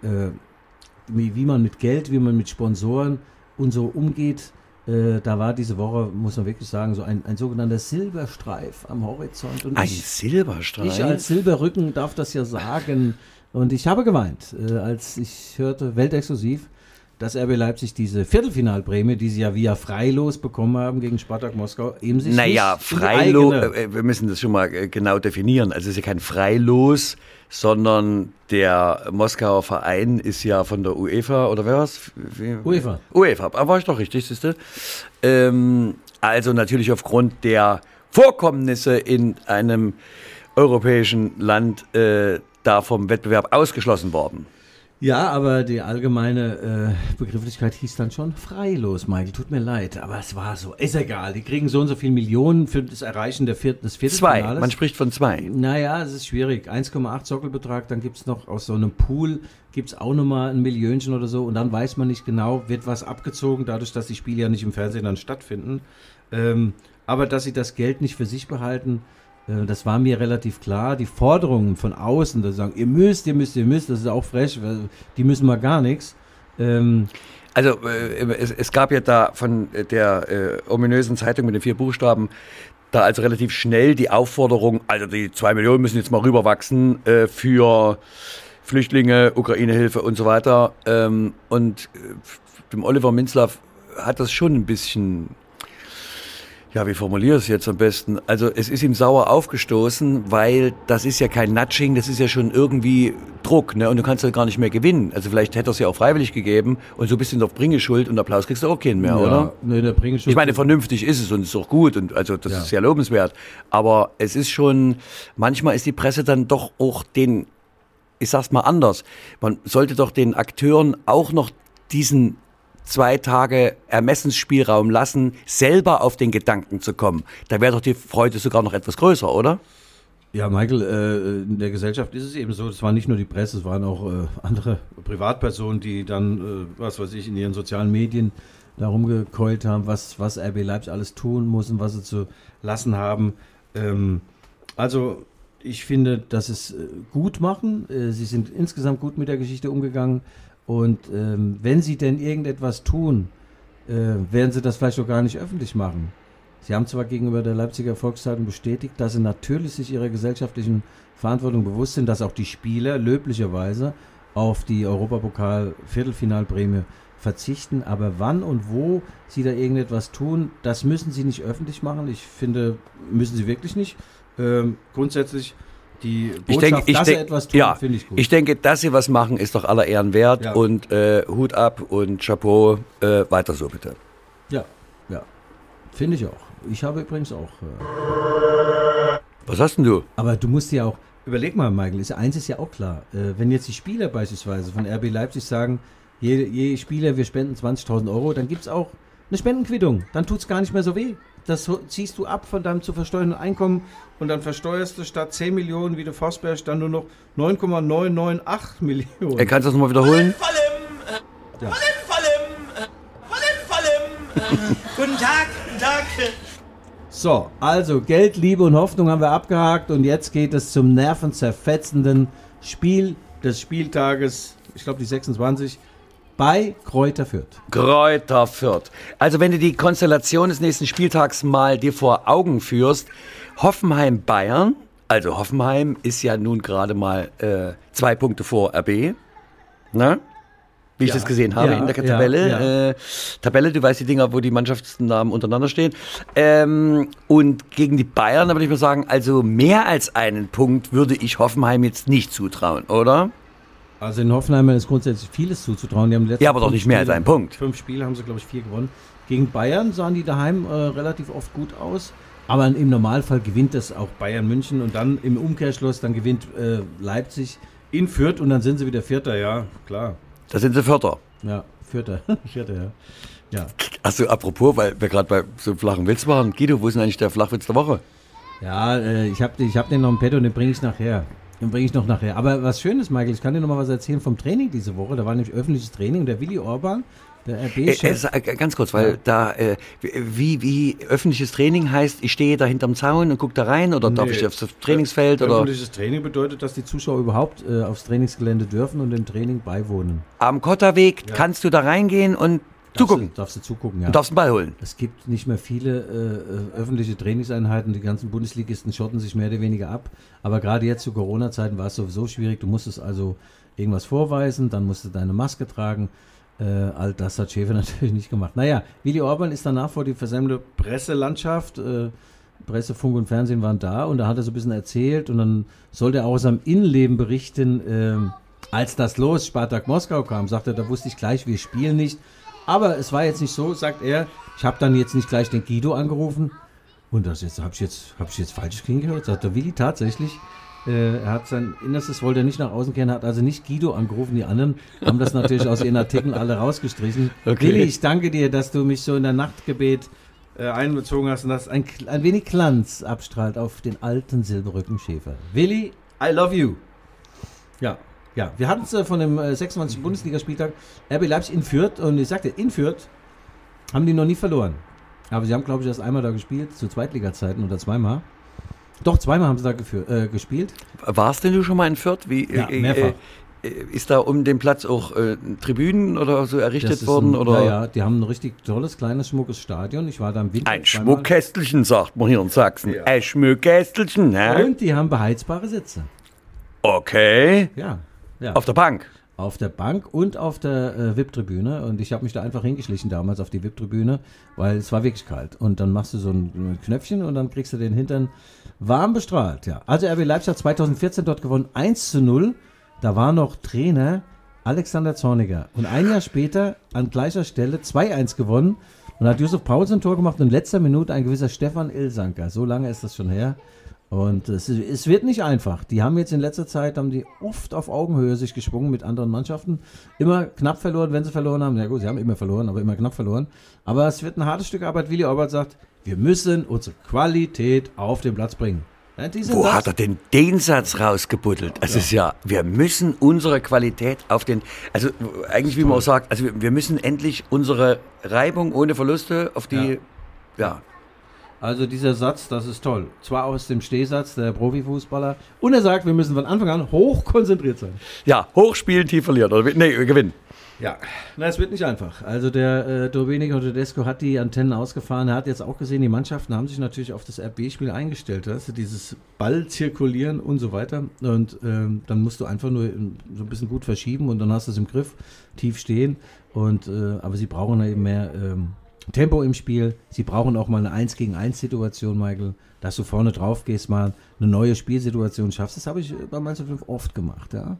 wie man mit Geld, wie man mit Sponsoren und so umgeht, äh, da war diese Woche, muss man wirklich sagen, so ein, ein sogenannter Silberstreif am Horizont. Und Ein ich- Silberstreif. ich als Silberrücken darf das ja sagen. Und ich habe geweint, äh, als ich hörte, weltexklusiv, dass RB Leipzig diese Viertelfinalprämie, die sie ja via Freilos bekommen haben gegen Spartak Moskau, eben sich Naja, Freilos, eigene- äh, wir müssen das schon mal äh, genau definieren. Also es ist ja kein Freilos, sondern der Moskauer Verein ist ja von der UEFA oder wer war's? UEFA. UEFA, aber war ich doch richtig, siehste. Ähm, also natürlich aufgrund der Vorkommnisse in einem europäischen Land äh, da vom Wettbewerb ausgeschlossen worden. Ja, aber die allgemeine äh, Begrifflichkeit hieß dann schon freilos, Michael. Tut mir leid, aber es war so. Ist egal. Die kriegen so und so viele Millionen für das Erreichen der vierten, des Zwei, Viertelfinales. man spricht von zwei. Naja, es ist schwierig. 1,8 Sockelbetrag, dann gibt es noch aus so einem Pool, gibt es auch nochmal ein Millionchen oder so und dann weiß man nicht genau, wird was abgezogen, dadurch, dass die Spiele ja nicht im Fernsehen dann stattfinden. Ähm, aber dass sie das Geld nicht für sich behalten, das war mir relativ klar. Die Forderungen von außen, dass sie sagen, ihr müsst, ihr müsst, ihr müsst, das ist auch frech, die müssen mal gar nichts. Ähm, Also äh, es, es gab ja da von der äh, ominösen Zeitung mit den vier Buchstaben da also relativ schnell die Aufforderung, also die zwei Millionen müssen jetzt mal rüberwachsen äh, für Flüchtlinge, Ukraine-Hilfe und so weiter. Ähm, und äh, dem Oliver Minzlaff hat das schon ein bisschen, ja, wie formuliere ich es jetzt am besten? Also es ist ihm sauer aufgestoßen, weil das ist ja kein Nudging, das ist ja schon irgendwie Druck, ne? Und du kannst ja gar nicht mehr gewinnen. Also vielleicht hätte er es ja auch freiwillig gegeben und so ein bisschen auf Bringeschuld und Applaus kriegst du auch keinen mehr, oder? Nee, der Bringeschutz- Ich meine, vernünftig ist es und ist auch gut und also das Ja. ist sehr lobenswert. Aber es ist schon, manchmal ist die Presse dann doch auch den, ich sag's mal anders, man sollte doch den Akteuren auch noch diesen zwei Tage Ermessensspielraum lassen, selber auf den Gedanken zu kommen. Da wäre doch die Freude sogar noch etwas größer, oder? Ja, Michael, äh, in der Gesellschaft ist es eben so, es war nicht nur die Presse, es waren auch äh, andere Privatpersonen, die dann, äh, was weiß ich, in ihren sozialen Medien darum gekeult haben, was, was RB Leipzig alles tun muss und was sie zu lassen haben. Ähm, also, ich finde, dass es gut machen. Sie sind insgesamt gut mit der Geschichte umgegangen. Und ähm, wenn sie denn irgendetwas tun, äh, werden sie das vielleicht auch gar nicht öffentlich machen Sie haben zwar gegenüber der Leipziger Volkszeitung bestätigt, dass sie natürlich sich ihrer gesellschaftlichen Verantwortung bewusst sind, dass auch die Spieler löblicherweise auf die Europapokal-Viertelfinalprämie verzichten. Aber wann und wo sie da irgendetwas tun, das müssen sie nicht öffentlich machen. Ich finde, müssen sie wirklich nicht. Ähm, grundsätzlich die Botschaft, Ich denke, ich dass sie denk, etwas tun, ja, finde ich gut. ich denke, dass sie was machen, ist doch aller Ehren wert Ja. und äh, Hut ab und Chapeau, äh, weiter so bitte. ja, ja, finde ich auch. Ich habe übrigens auch. Äh, Was hast denn du? aber du musst ja auch. Überleg mal, Michael, ist, eins ist ja auch klar. Äh, wenn jetzt die Spieler beispielsweise von RB Leipzig sagen, je, je Spieler, wir spenden 20.000 Euro, dann gibt es auch eine Spendenquittung. Dann tut es gar nicht mehr so weh. Das ziehst du ab von deinem zu versteuernden Einkommen und dann versteuerst du statt 10 Millionen wie der Forsberg dann nur noch 9,998 [laughs] Millionen. Kannst du das nochmal wiederholen? Äh, Ja. Äh, äh, Guten Tag, guten Tag. So, also Geld, Liebe und Hoffnung haben wir abgehakt und jetzt geht es zum nervenzerfetzenden Spiel des Spieltages, ich glaube die 26, bei Kräuter Fürth. Kräuter Fürth. Also wenn du die Konstellation des nächsten Spieltags mal dir vor Augen führst, Hoffenheim Bayern, also Hoffenheim ist ja nun gerade mal äh, zwei Punkte vor RB, ne? Wie ich Ja, das gesehen habe ja, in der Tabelle. ja. Äh, Tabelle, du weißt die Dinger, wo die Mannschaftsnamen untereinander stehen. Ähm, und gegen die Bayern, da würde ich mal sagen, also mehr als einen Punkt würde ich Hoffenheim jetzt nicht zutrauen, oder? Also in Hoffenheim ist grundsätzlich vieles zuzutrauen. Die haben letzten Ja, aber doch nicht mehr als einen Punkt. Fünf Spiele haben sie, glaube ich, vier gewonnen. Gegen Bayern sahen die daheim äh, relativ oft gut aus. Aber im Normalfall gewinnt das auch Bayern München und dann im Umkehrschluss, dann gewinnt äh, Leipzig in Fürth und dann sind sie wieder Vierter, ja, klar. Da sind sie Vierter. Ja, Vierter. [laughs] Vierter, ja. Ja, Achso, apropos, weil wir gerade bei so einem flachen Witz waren. Guido, wo ist denn eigentlich der Flachwitz der Woche? ja äh, ich habe ich hab den noch im Petto und den bringe ich nachher. Den bringe ich noch nachher. Aber was Schönes, Michael, ich kann dir noch mal was erzählen vom Training diese Woche. Da war nämlich öffentliches Training und der Willi Orban, der Äh, RB-Chef. äh, sag- äh, ganz kurz, weil da, äh, wie, wie öffentliches Training heißt, ich stehe da hinterm Zaun und gucke da rein oder darf Nee. ich aufs Trainingsfeld oder Öffentliches Training bedeutet, dass die Zuschauer überhaupt äh, aufs Trainingsgelände dürfen und dem Training beiwohnen. am Kotterweg kannst du da reingehen und zugucken. Darfst du, darfst du zugucken, ja. Und darfst einen Ball holen. Es gibt nicht mehr viele äh, äh, öffentliche Trainingseinheiten. Die ganzen Bundesligisten schotten sich mehr oder weniger ab. Aber gerade jetzt zu Corona-Zeiten war es sowieso schwierig. Du musstest also irgendwas vorweisen, dann musst du deine Maske tragen. Äh, all das hat Schäfer [laughs] natürlich nicht gemacht. Naja, Willi Orban ist danach vor die versammelte Presselandschaft. Äh, Presse, Funk und Fernsehen waren da und da hat er so ein bisschen erzählt und dann sollte er auch aus seinem Innenleben berichten, ähm, als das los Spartak Moskau kam, sagte er, da wusste ich gleich, wir spielen nicht. Aber es war jetzt nicht so, sagt er. Ich habe dann jetzt nicht gleich den Guido angerufen. Und das jetzt habe ich jetzt habe ich jetzt falsch hingehört. Sagt der Willi tatsächlich. Äh, er hat sein Innerstes wollte er nicht nach außen kennen, hat also nicht Guido angerufen. Die anderen haben das natürlich aus ihren Artikeln alle rausgestrichen. [laughs] Okay. Willi, ich danke dir, dass du mich so in der Nachtgebet äh, einbezogen hast und dass ein, ein wenig Glanz abstrahlt auf den alten Silberrücken Schäfer. Willi, I love you. Ja, ja. Wir hatten es äh, von dem äh, 26. Bundesligaspieltag RB Leipzig in Fürth und ich sagte, in Fürth haben die noch nie verloren. Aber sie haben, glaube ich, erst einmal da gespielt, zu Zweitliga-Zeiten oder zweimal. Doch, zweimal haben sie da äh, gespielt. Warst denn du schon mal in Fürth? Wie, Ja, mehrfach. Äh, äh, ist da um den Platz auch äh, Tribünen oder so errichtet ist worden? ein, oder? Ja, ja, die haben ein richtig tolles, kleines, schmuckes Stadion. Ich war da im Winter. Ein zweimal. Schmuckkästelchen, sagt man hier in Sachsen. Ein Schmuckkästelchen, ne? Und die haben beheizbare Sitze. Okay. Ja, ja. Auf der Bank. Auf der Bank und auf der äh, VIP-Tribüne. Und ich habe mich da einfach hingeschlichen damals auf die VIP-Tribüne, weil es war wirklich kalt. Und dann machst du so ein Knöpfchen und dann kriegst du den Hintern warm bestrahlt. Ja. Also RB Leipzig hat 2014 dort gewonnen, 1 zu 0. Da war noch Trainer Alexander Zorniger. Und ein Jahr später an gleicher Stelle 2-1 gewonnen. Und hat Josef Paulsen ein Tor gemacht und in letzter Minute ein gewisser Stefan Ilsanker. So lange ist das schon her. Und es, es wird nicht einfach. Die haben jetzt in letzter Zeit, haben die oft auf Augenhöhe sich geschwungen mit anderen Mannschaften. Immer knapp verloren, wenn sie verloren haben. Ja gut, sie haben immer verloren, aber immer knapp verloren. Aber es wird ein hartes Stück Arbeit. Willi Orbert sagt, wir müssen unsere Qualität auf den Platz bringen. Ja, Wo das. hat er denn den Satz rausgebuddelt? Es ist ja, wir müssen unsere Qualität auf den, also eigentlich wie man auch sagt, also wir, wir müssen endlich unsere Reibung ohne Verluste auf die, ja, Also dieser Satz, das ist toll. Zwar aus dem Stehsatz der Profifußballer. Und er sagt, wir müssen von Anfang an hoch konzentriert sein. Ja, hochspielen, tief verlieren. Oder, nee, gewinnen. Ja, na, es wird nicht einfach. Also der äh, Domenico Tedesco hat die Antennen ausgefahren. Er hat jetzt auch gesehen, die Mannschaften haben sich natürlich auf das RB-Spiel eingestellt. Also dieses Ball zirkulieren und so weiter. Und ähm, dann musst du einfach nur so ein bisschen gut verschieben und dann hast du es im Griff, tief stehen. Und äh, aber sie brauchen eben mehr ähm, Tempo im Spiel. Sie brauchen auch mal eine 1 gegen 1 Situation, Michael, dass du vorne drauf gehst, mal eine neue Spielsituation schaffst. Das habe ich bei Mainz 05 oft gemacht, ja.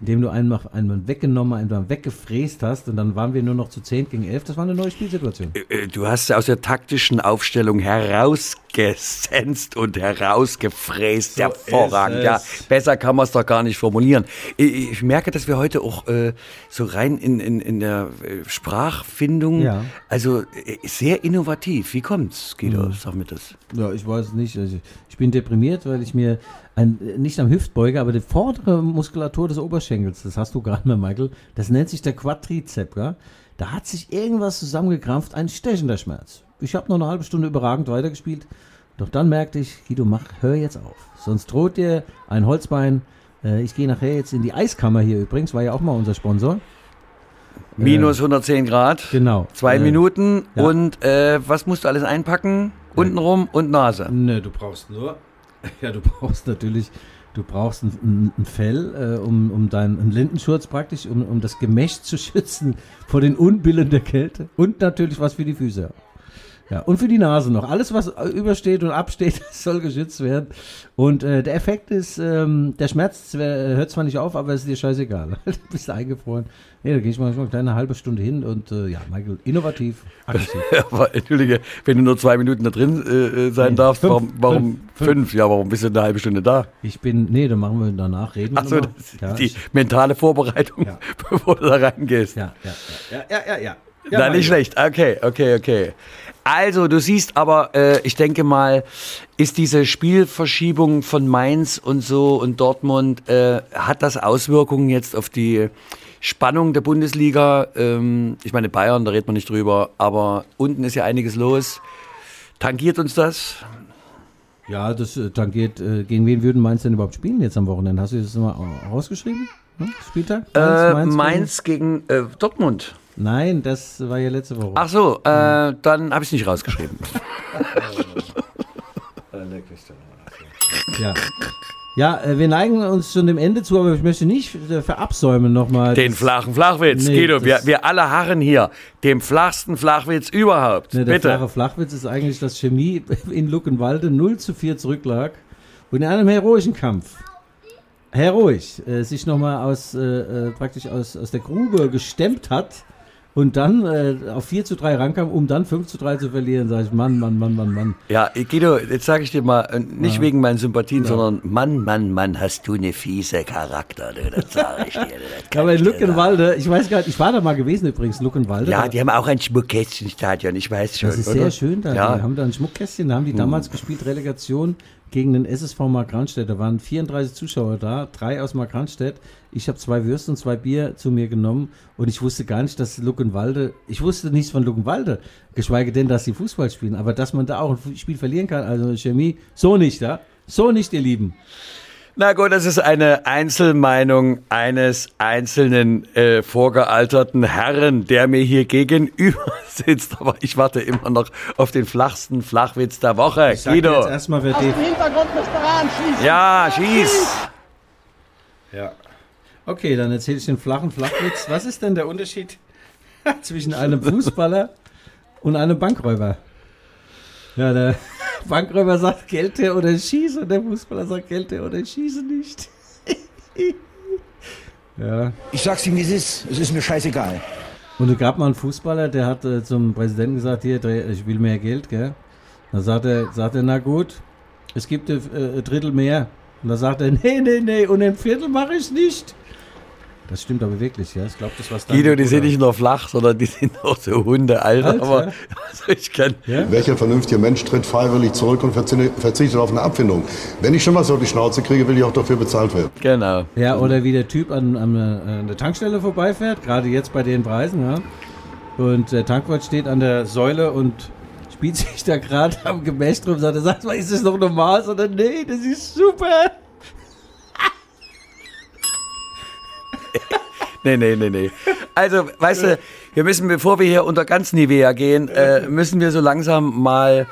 Indem du einen, einen weggenommen, einen weggefräst hast und dann waren wir nur noch zu 10 gegen 11. Das war eine neue Spielsituation. Äh, du hast aus der taktischen Aufstellung herausgesenzt und herausgefräst. So Hervorragend. Ja, besser kann man es doch gar nicht formulieren. Ich, ich, merke, dass wir heute auch äh, so rein in, in, in der äh, Sprachfindung, ja. also äh, sehr innovativ. Wie kommt's, Guido? Mhm. Sag mir das. Ja, ich weiß nicht. Also ich bin deprimiert, weil ich mir ein, nicht am Hüftbeuger, aber die vordere Muskulatur des Oberschenkels, das hast du gerade mal, Michael, das nennt sich der Quadrizep, ja? Da hat sich irgendwas zusammengekrampft, ein stechender Schmerz. Ich habe noch eine halbe Stunde überragend weitergespielt, doch dann merkte ich, Guido, mach, hör jetzt auf. Sonst droht dir ein Holzbein. Äh, ich gehe nachher jetzt in die Eiskammer hier übrigens, war ja auch mal unser Sponsor. Minus 110 Grad. Genau. Zwei äh, Minuten. Ja. Und äh, was musst du alles einpacken? Untenrum und Nase. Ne, du brauchst nur. [laughs] Ja, du brauchst natürlich. Du brauchst ein, ein Fell, äh, um, um deinen Lendenschurz praktisch, um, um das Gemächt zu schützen vor den Unbillen der Kälte. Und natürlich was für die Füße. Ja, und für die Nase noch. Alles, was übersteht und absteht, [laughs] soll geschützt werden. Und äh, der Effekt ist, ähm, der Schmerz hört zwar nicht auf, aber es ist dir scheißegal. [laughs] du bist eingefroren. Nee, da gehe ich mal eine kleine halbe Stunde hin und äh, ja, Michael, innovativ, [laughs] aber entschuldige, wenn du nur zwei Minuten da drin äh, sein nee, darfst, fünf, warum, warum fünf, fünf, Ja, warum bist du eine halbe Stunde da? Ich bin, nee, dann machen wir danach, reden Ach so, das ist ja, die ich, mentale Vorbereitung, ja. bevor du da reingehst. Ja, ja, ja, ja, ja. ja. ja Na, nicht schlecht. Okay, okay, okay. Also, du siehst aber, äh, ich denke mal, ist diese Spielverschiebung von Mainz und so und Dortmund, äh, hat das Auswirkungen jetzt auf die Spannung der Bundesliga? Ähm, ich meine, Bayern, da redet man nicht drüber, aber unten ist ja einiges los. Tangiert uns das? Ja, das äh, tangiert. Äh, gegen wen würden Mainz denn überhaupt spielen jetzt am Wochenende? Hast du das mal rausgeschrieben? Hm? Spieltag? Mainz, Mainz, Mainz gegen, gegen äh, Dortmund. Nein, das war ja letzte Woche. Ach so, äh, dann habe ich es nicht rausgeschrieben. [laughs] ja. Ja, äh, wir neigen uns schon dem Ende zu, aber ich möchte nicht äh, verabsäumen nochmal. Den flachen Flachwitz, nee, Guido, wir, wir alle harren hier. Dem flachsten Flachwitz überhaupt. Ne, der Bitte. flache Flachwitz ist eigentlich, dass Chemie [laughs] in Luckenwalde 0 zu 4 zurücklag und in einem heroischen Kampf heroisch äh, sich nochmal aus, äh, äh, praktisch aus, aus der Grube gestemmt hat und dann äh, auf 4 zu 3 rankam, um dann 5 zu 3 zu verlieren, sage ich, Mann, Mann, Mann, Mann, Mann. Ja, Guido, jetzt sage ich dir mal, äh, nicht ja. wegen meinen Sympathien, ja. sondern Mann, Mann, Mann, hast du eine fiese Charakter, du, das sage ich dir. Das [laughs] Aber in Luckenwalde, ich weiß gar nicht, ich war da mal gewesen übrigens, Luckenwalde. Ja, die haben auch ein Schmuckkästchenstadion, ich weiß schon. Das ist oder? sehr schön da, ja. die haben da ein Schmuckkästchen, da haben die damals hm. gespielt, Relegation gegen den SSV Markranstädt. Da waren 34 Zuschauer da, drei aus Markranstädt. Ich habe zwei Würste und zwei Bier zu mir genommen und ich wusste gar nicht, dass Luckenwalde, ich wusste nichts von Luckenwalde, geschweige denn, dass sie Fußball spielen, aber dass man da auch ein Spiel verlieren kann, also Chemie, so nicht, ja? So nicht, ihr Lieben. Na gut, das ist eine Einzelmeinung eines einzelnen äh, vorgealterten Herren, der mir hier gegenüber [laughs] sitzt. Aber ich warte immer noch auf den flachsten Flachwitz der Woche. Ich Guido. Jetzt erstmal, wer Aus dem Hintergrund müsste ran schießen. Ja, schieß. Ja. Okay, dann erzähle ich den flachen Flachwitz. Was ist denn der Unterschied [laughs] zwischen einem Fußballer und einem Bankräuber? Ja, der Bankräuber sagt Gelte oder schieße und der Fußballer sagt Gelte oder schieße nicht. [laughs] ja. Ich sag's ihm, wie es ist. Es ist mir scheißegal. Und es gab mal einen Fußballer, der hat äh, zum Präsidenten gesagt, hier, ich will mehr Geld, gell? Dann sagt er, sagt er na gut, es gibt äh, ein Drittel mehr. Und dann sagt er, [laughs] nee, nee, nee, und ein Viertel mache ich nicht. Das stimmt aber wirklich, ja. Ich glaube, das was Guido, die sind nicht nur flach, sondern die sind auch so Hunde alt. alt aber ja? also ich kann. Ja? Welcher vernünftige Mensch tritt freiwillig zurück und verzichtet auf eine Abfindung? Wenn ich schon was auf die Schnauze kriege, will ich auch dafür bezahlt werden. Genau. Ja, oder wie der Typ an, an, an der Tankstelle vorbeifährt, gerade jetzt bei den Preisen, ja. Und der Tankwart steht an der Säule und spielt sich da gerade am Gemäsch drum, sagt er, sag mal, ist das noch normal? Sagt er, nee, das ist super. [laughs] Nee, nee, nee, nee. Also, weißt du, wir müssen, bevor wir hier unter ganz Nivea gehen, äh, müssen wir so langsam mal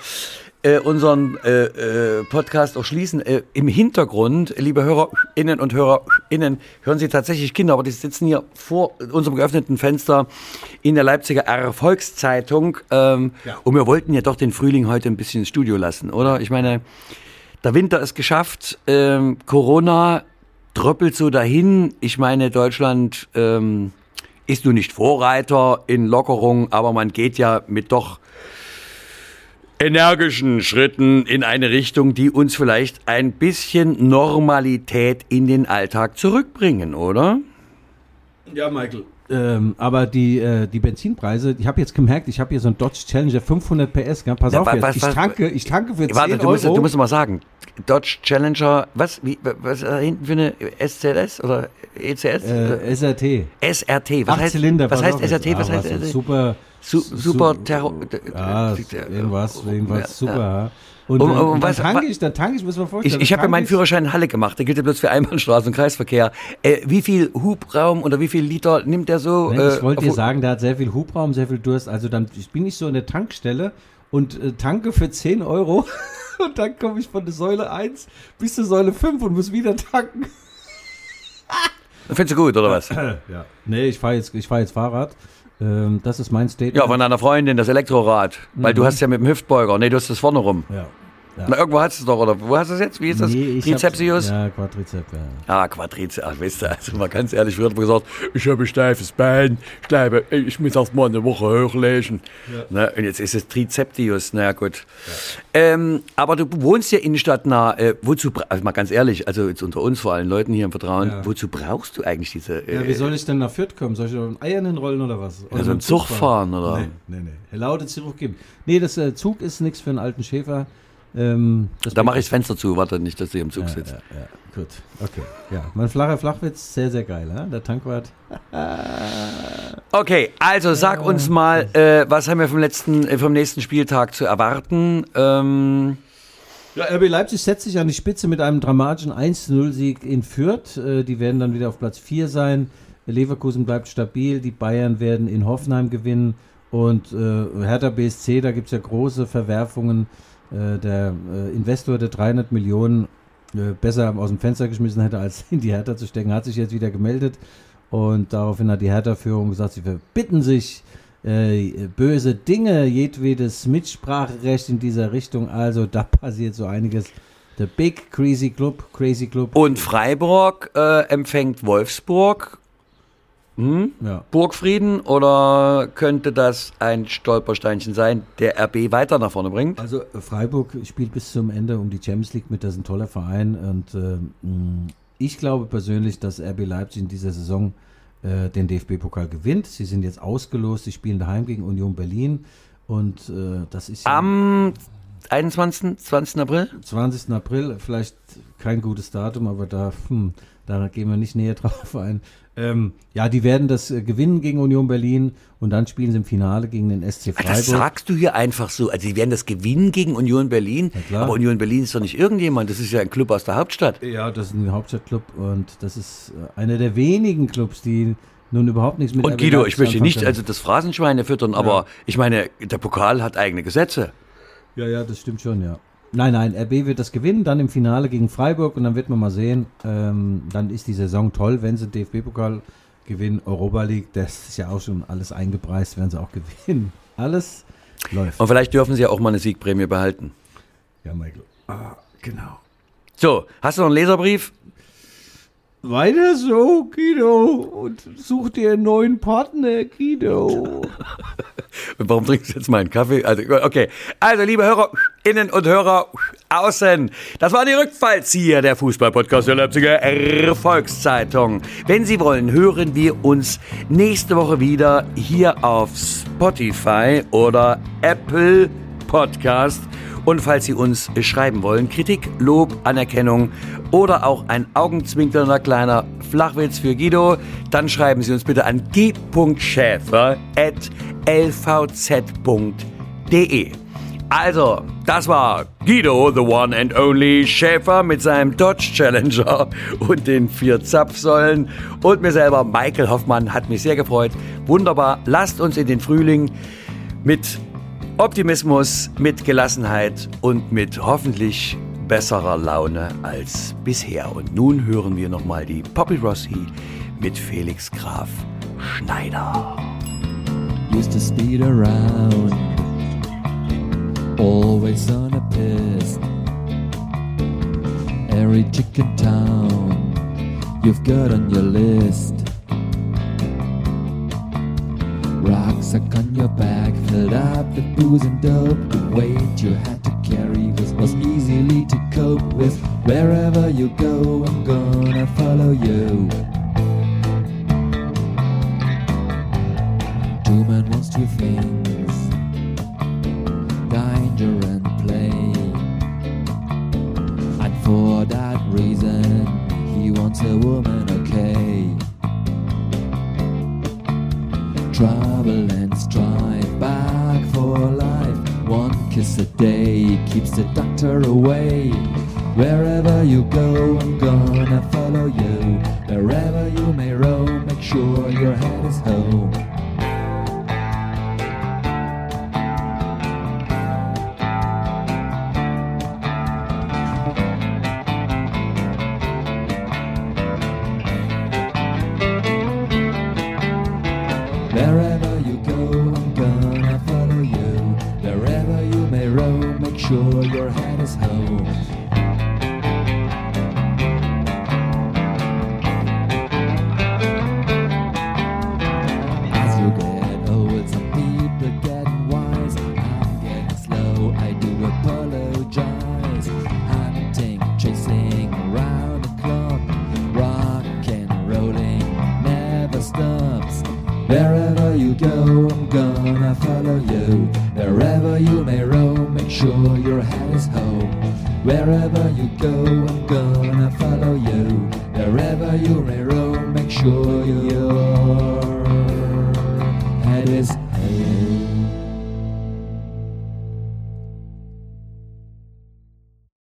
äh, unseren äh, äh, Podcast auch schließen. Äh, Im Hintergrund, liebe HörerInnen und HörerInnen, hören Sie tatsächlich Kinder, aber die sitzen hier vor unserem geöffneten Fenster in der Leipziger Erfolgszeitung. Ähm, Und wir wollten ja doch den Frühling heute ein bisschen ins Studio lassen, oder? Ich meine, der Winter ist geschafft, ähm, Corona tröppelt so dahin. Ich meine, Deutschland ähm, ist nun nicht Vorreiter in Lockerung, aber man geht ja mit doch energischen Schritten in eine Richtung, die uns vielleicht ein bisschen Normalität in den Alltag zurückbringen, oder? Ja, Michael. Ähm, aber die, äh, die Benzinpreise, ich habe jetzt gemerkt, ich habe hier so einen Dodge Challenger 500 PS. Gell? Pass Ja, auf wa- jetzt, was- ich, was- tanke, ich tanke für 10 Warte, du musst, Euro. du musst mal sagen, Dodge Challenger, was, wie, was ist da hinten für eine SZS oder ECS? äh, SRT. SRT, was Acht heißt, Zylinder. was heißt. SRT, was Ah, heißt so SRT? Super. Su su- super su- Terror. Ja, irgendwas, irgendwas Ja, super. ja. Und, Und- und, und dann was- tanke ich, dann tanke ich, muss man Ich, vorstellen. ich habe ja meinen Führerschein in Halle gemacht, der gilt ja bloß für Einbahnstraße und Kreisverkehr. Äh, wie viel Hubraum oder wie viel Liter nimmt der so? Äh, ich wollte dir sagen, der hat sehr viel Hubraum, sehr viel Durst. Also dann ich bin ich so in der Tankstelle und äh, tanke für 10 Euro [laughs] und dann komme ich von der Säule 1 bis zur Säule 5 und muss wieder tanken. [laughs] Findest du gut, oder was? Ja. Nee, ich fahre jetzt, ich fahr jetzt Fahrrad. Ähm, das ist mein Statement. Ja, von deiner Freundin, das Elektrorad. Weil Mhm. du hast ja mit dem Hüftbeuger. Nee, du hast das vorne rum. ja. Ja. Na, irgendwo hast du es doch, oder? Wo hast du es jetzt? Wie ist das? Nee, Trizepsius? Ja, Quadrizeps, ja. Ah, Quadrizeps. Ach, weißt du, also mal ganz ehrlich, hat man gesagt, ich habe ein steifes Bein, ich glaube, ich muss erst mal eine Woche hochlegen. Ne, und jetzt ist es Trizeptius, na ja, gut. Ähm, aber du wohnst ja innenstadtnah. Äh, wozu, also mal ganz ehrlich, also jetzt unter uns, vor allen Leuten hier im Vertrauen, Ja. wozu brauchst du eigentlich diese... Äh, Ja, wie soll ich denn nach Fürth kommen? Soll ich auf Eiern hinrollen oder was? Oder Ja, so mit einen Zug fahren, oder? Nee, nee, nee. Laude Zug geben. Nee, das äh, Zug ist nichts für einen alten Schäfer. Ähm, da mache ich das Fenster zu, warte nicht, dass du im Zug ja, sitzt. ja, ja, gut. Okay. Ja, mein flacher Flachwitz, sehr, sehr geil. Ja? Der Tankwart. [laughs] Okay, also sag uns mal, äh, was haben wir vom letzten, äh, vom nächsten Spieltag zu erwarten? Ähm, Ja, RB Leipzig setzt sich an die Spitze mit einem dramatischen 1-0-Sieg in Fürth. Äh, die werden dann wieder auf Platz 4 sein. Leverkusen bleibt stabil. Die Bayern werden in Hoffenheim gewinnen. Und äh, Hertha BSC, da gibt es ja große Verwerfungen. Äh, der äh, Investor, der 300 Millionen äh, besser aus dem Fenster geschmissen hätte, als in die Hertha zu stecken, hat sich jetzt wieder gemeldet. Und daraufhin hat die Hertha-Führung gesagt, sie verbitten sich äh, böse Dinge, jedwedes Mitspracherecht in dieser Richtung. Also da [laughs] passiert so einiges. Der Big Crazy Club, Crazy Club. und Freiburg äh, empfängt Wolfsburg. Hm? Ja. Burgfrieden oder könnte das ein Stolpersteinchen sein, der RB weiter nach vorne bringt? Also Freiburg spielt bis zum Ende um die Champions League mit, das ist ein toller Verein und äh, ich glaube persönlich, dass RB Leipzig in dieser Saison äh, den DFB-Pokal gewinnt. Sie sind jetzt ausgelost, sie spielen daheim gegen Union Berlin und äh, das ist ja Am 21. 20. April? 20. April, vielleicht kein gutes Datum, aber da, hm, da gehen wir nicht näher [laughs] drauf ein. Ähm, ja, die werden das äh, gewinnen gegen Union Berlin und dann spielen sie im Finale gegen den SC Freiburg. Das sagst du hier einfach so. Also, sie werden das gewinnen gegen Union Berlin. Aber Union Berlin ist doch nicht irgendjemand. Das ist ja ein Club aus der Hauptstadt. Ja, das ist ein Hauptstadtclub und das ist äh, einer der wenigen Clubs, die nun überhaupt nichts mit Und Guido, ich möchte nicht also das Phrasenschweine füttern, aber ich meine, der Pokal hat eigene Gesetze. Ja, ja, das stimmt schon, ja. Nein, nein, RB wird das gewinnen, dann im Finale gegen Freiburg und dann wird man mal sehen, ähm, dann ist die Saison toll, wenn sie DFB-Pokal gewinnen, Europa League, das ist ja auch schon alles eingepreist, werden sie auch [laughs] gewinnen. Alles läuft. Und vielleicht dürfen sie ja auch mal eine Siegprämie behalten. Ja, Michael. Ah, genau. So, hast du noch einen Leserbrief? Weiter so, Guido, und such dir einen neuen Partner, Guido. [laughs] Warum trinkst du jetzt meinen Kaffee? Also, okay. Also, liebe Hörerinnen und Hörer außen, das war die Rückfallzieher der Fußballpodcast der Leipziger Volkszeitung. Wenn Sie wollen, hören wir uns nächste Woche wieder hier auf Spotify oder Apple Podcast. Und falls Sie uns schreiben wollen, Kritik, Lob, Anerkennung oder auch ein augenzwinkernder kleiner Flachwitz für Guido, dann schreiben Sie uns bitte an g.schäfer.lvz.de. Also, das war Guido, the one and only Schäfer mit seinem Dodge Challenger und den vier Zapfsäulen. Und mir selber, Michael Hoffmann, hat mich sehr gefreut. Wunderbar. Lasst uns in den Frühling mit Optimismus, mit Gelassenheit und mit hoffentlich besserer Laune als bisher. Und nun hören wir nochmal die Poppy Rossi mit Felix Graf Schneider. Used to speed around, always on a piss. Every chicken town you've got on your list. Rucksack on your back, filled up with booze and dope. The weight you had to carry was, was easily to cope with. Wherever you go, I'm gonna follow you. Two men wants two things danger and play. And for that reason, he wants a woman, okay. Trouble and strife, back for life. One kiss a day keeps the doctor away. Wherever you go, I'm gonna follow you. Wherever you may roam, make sure your head is home.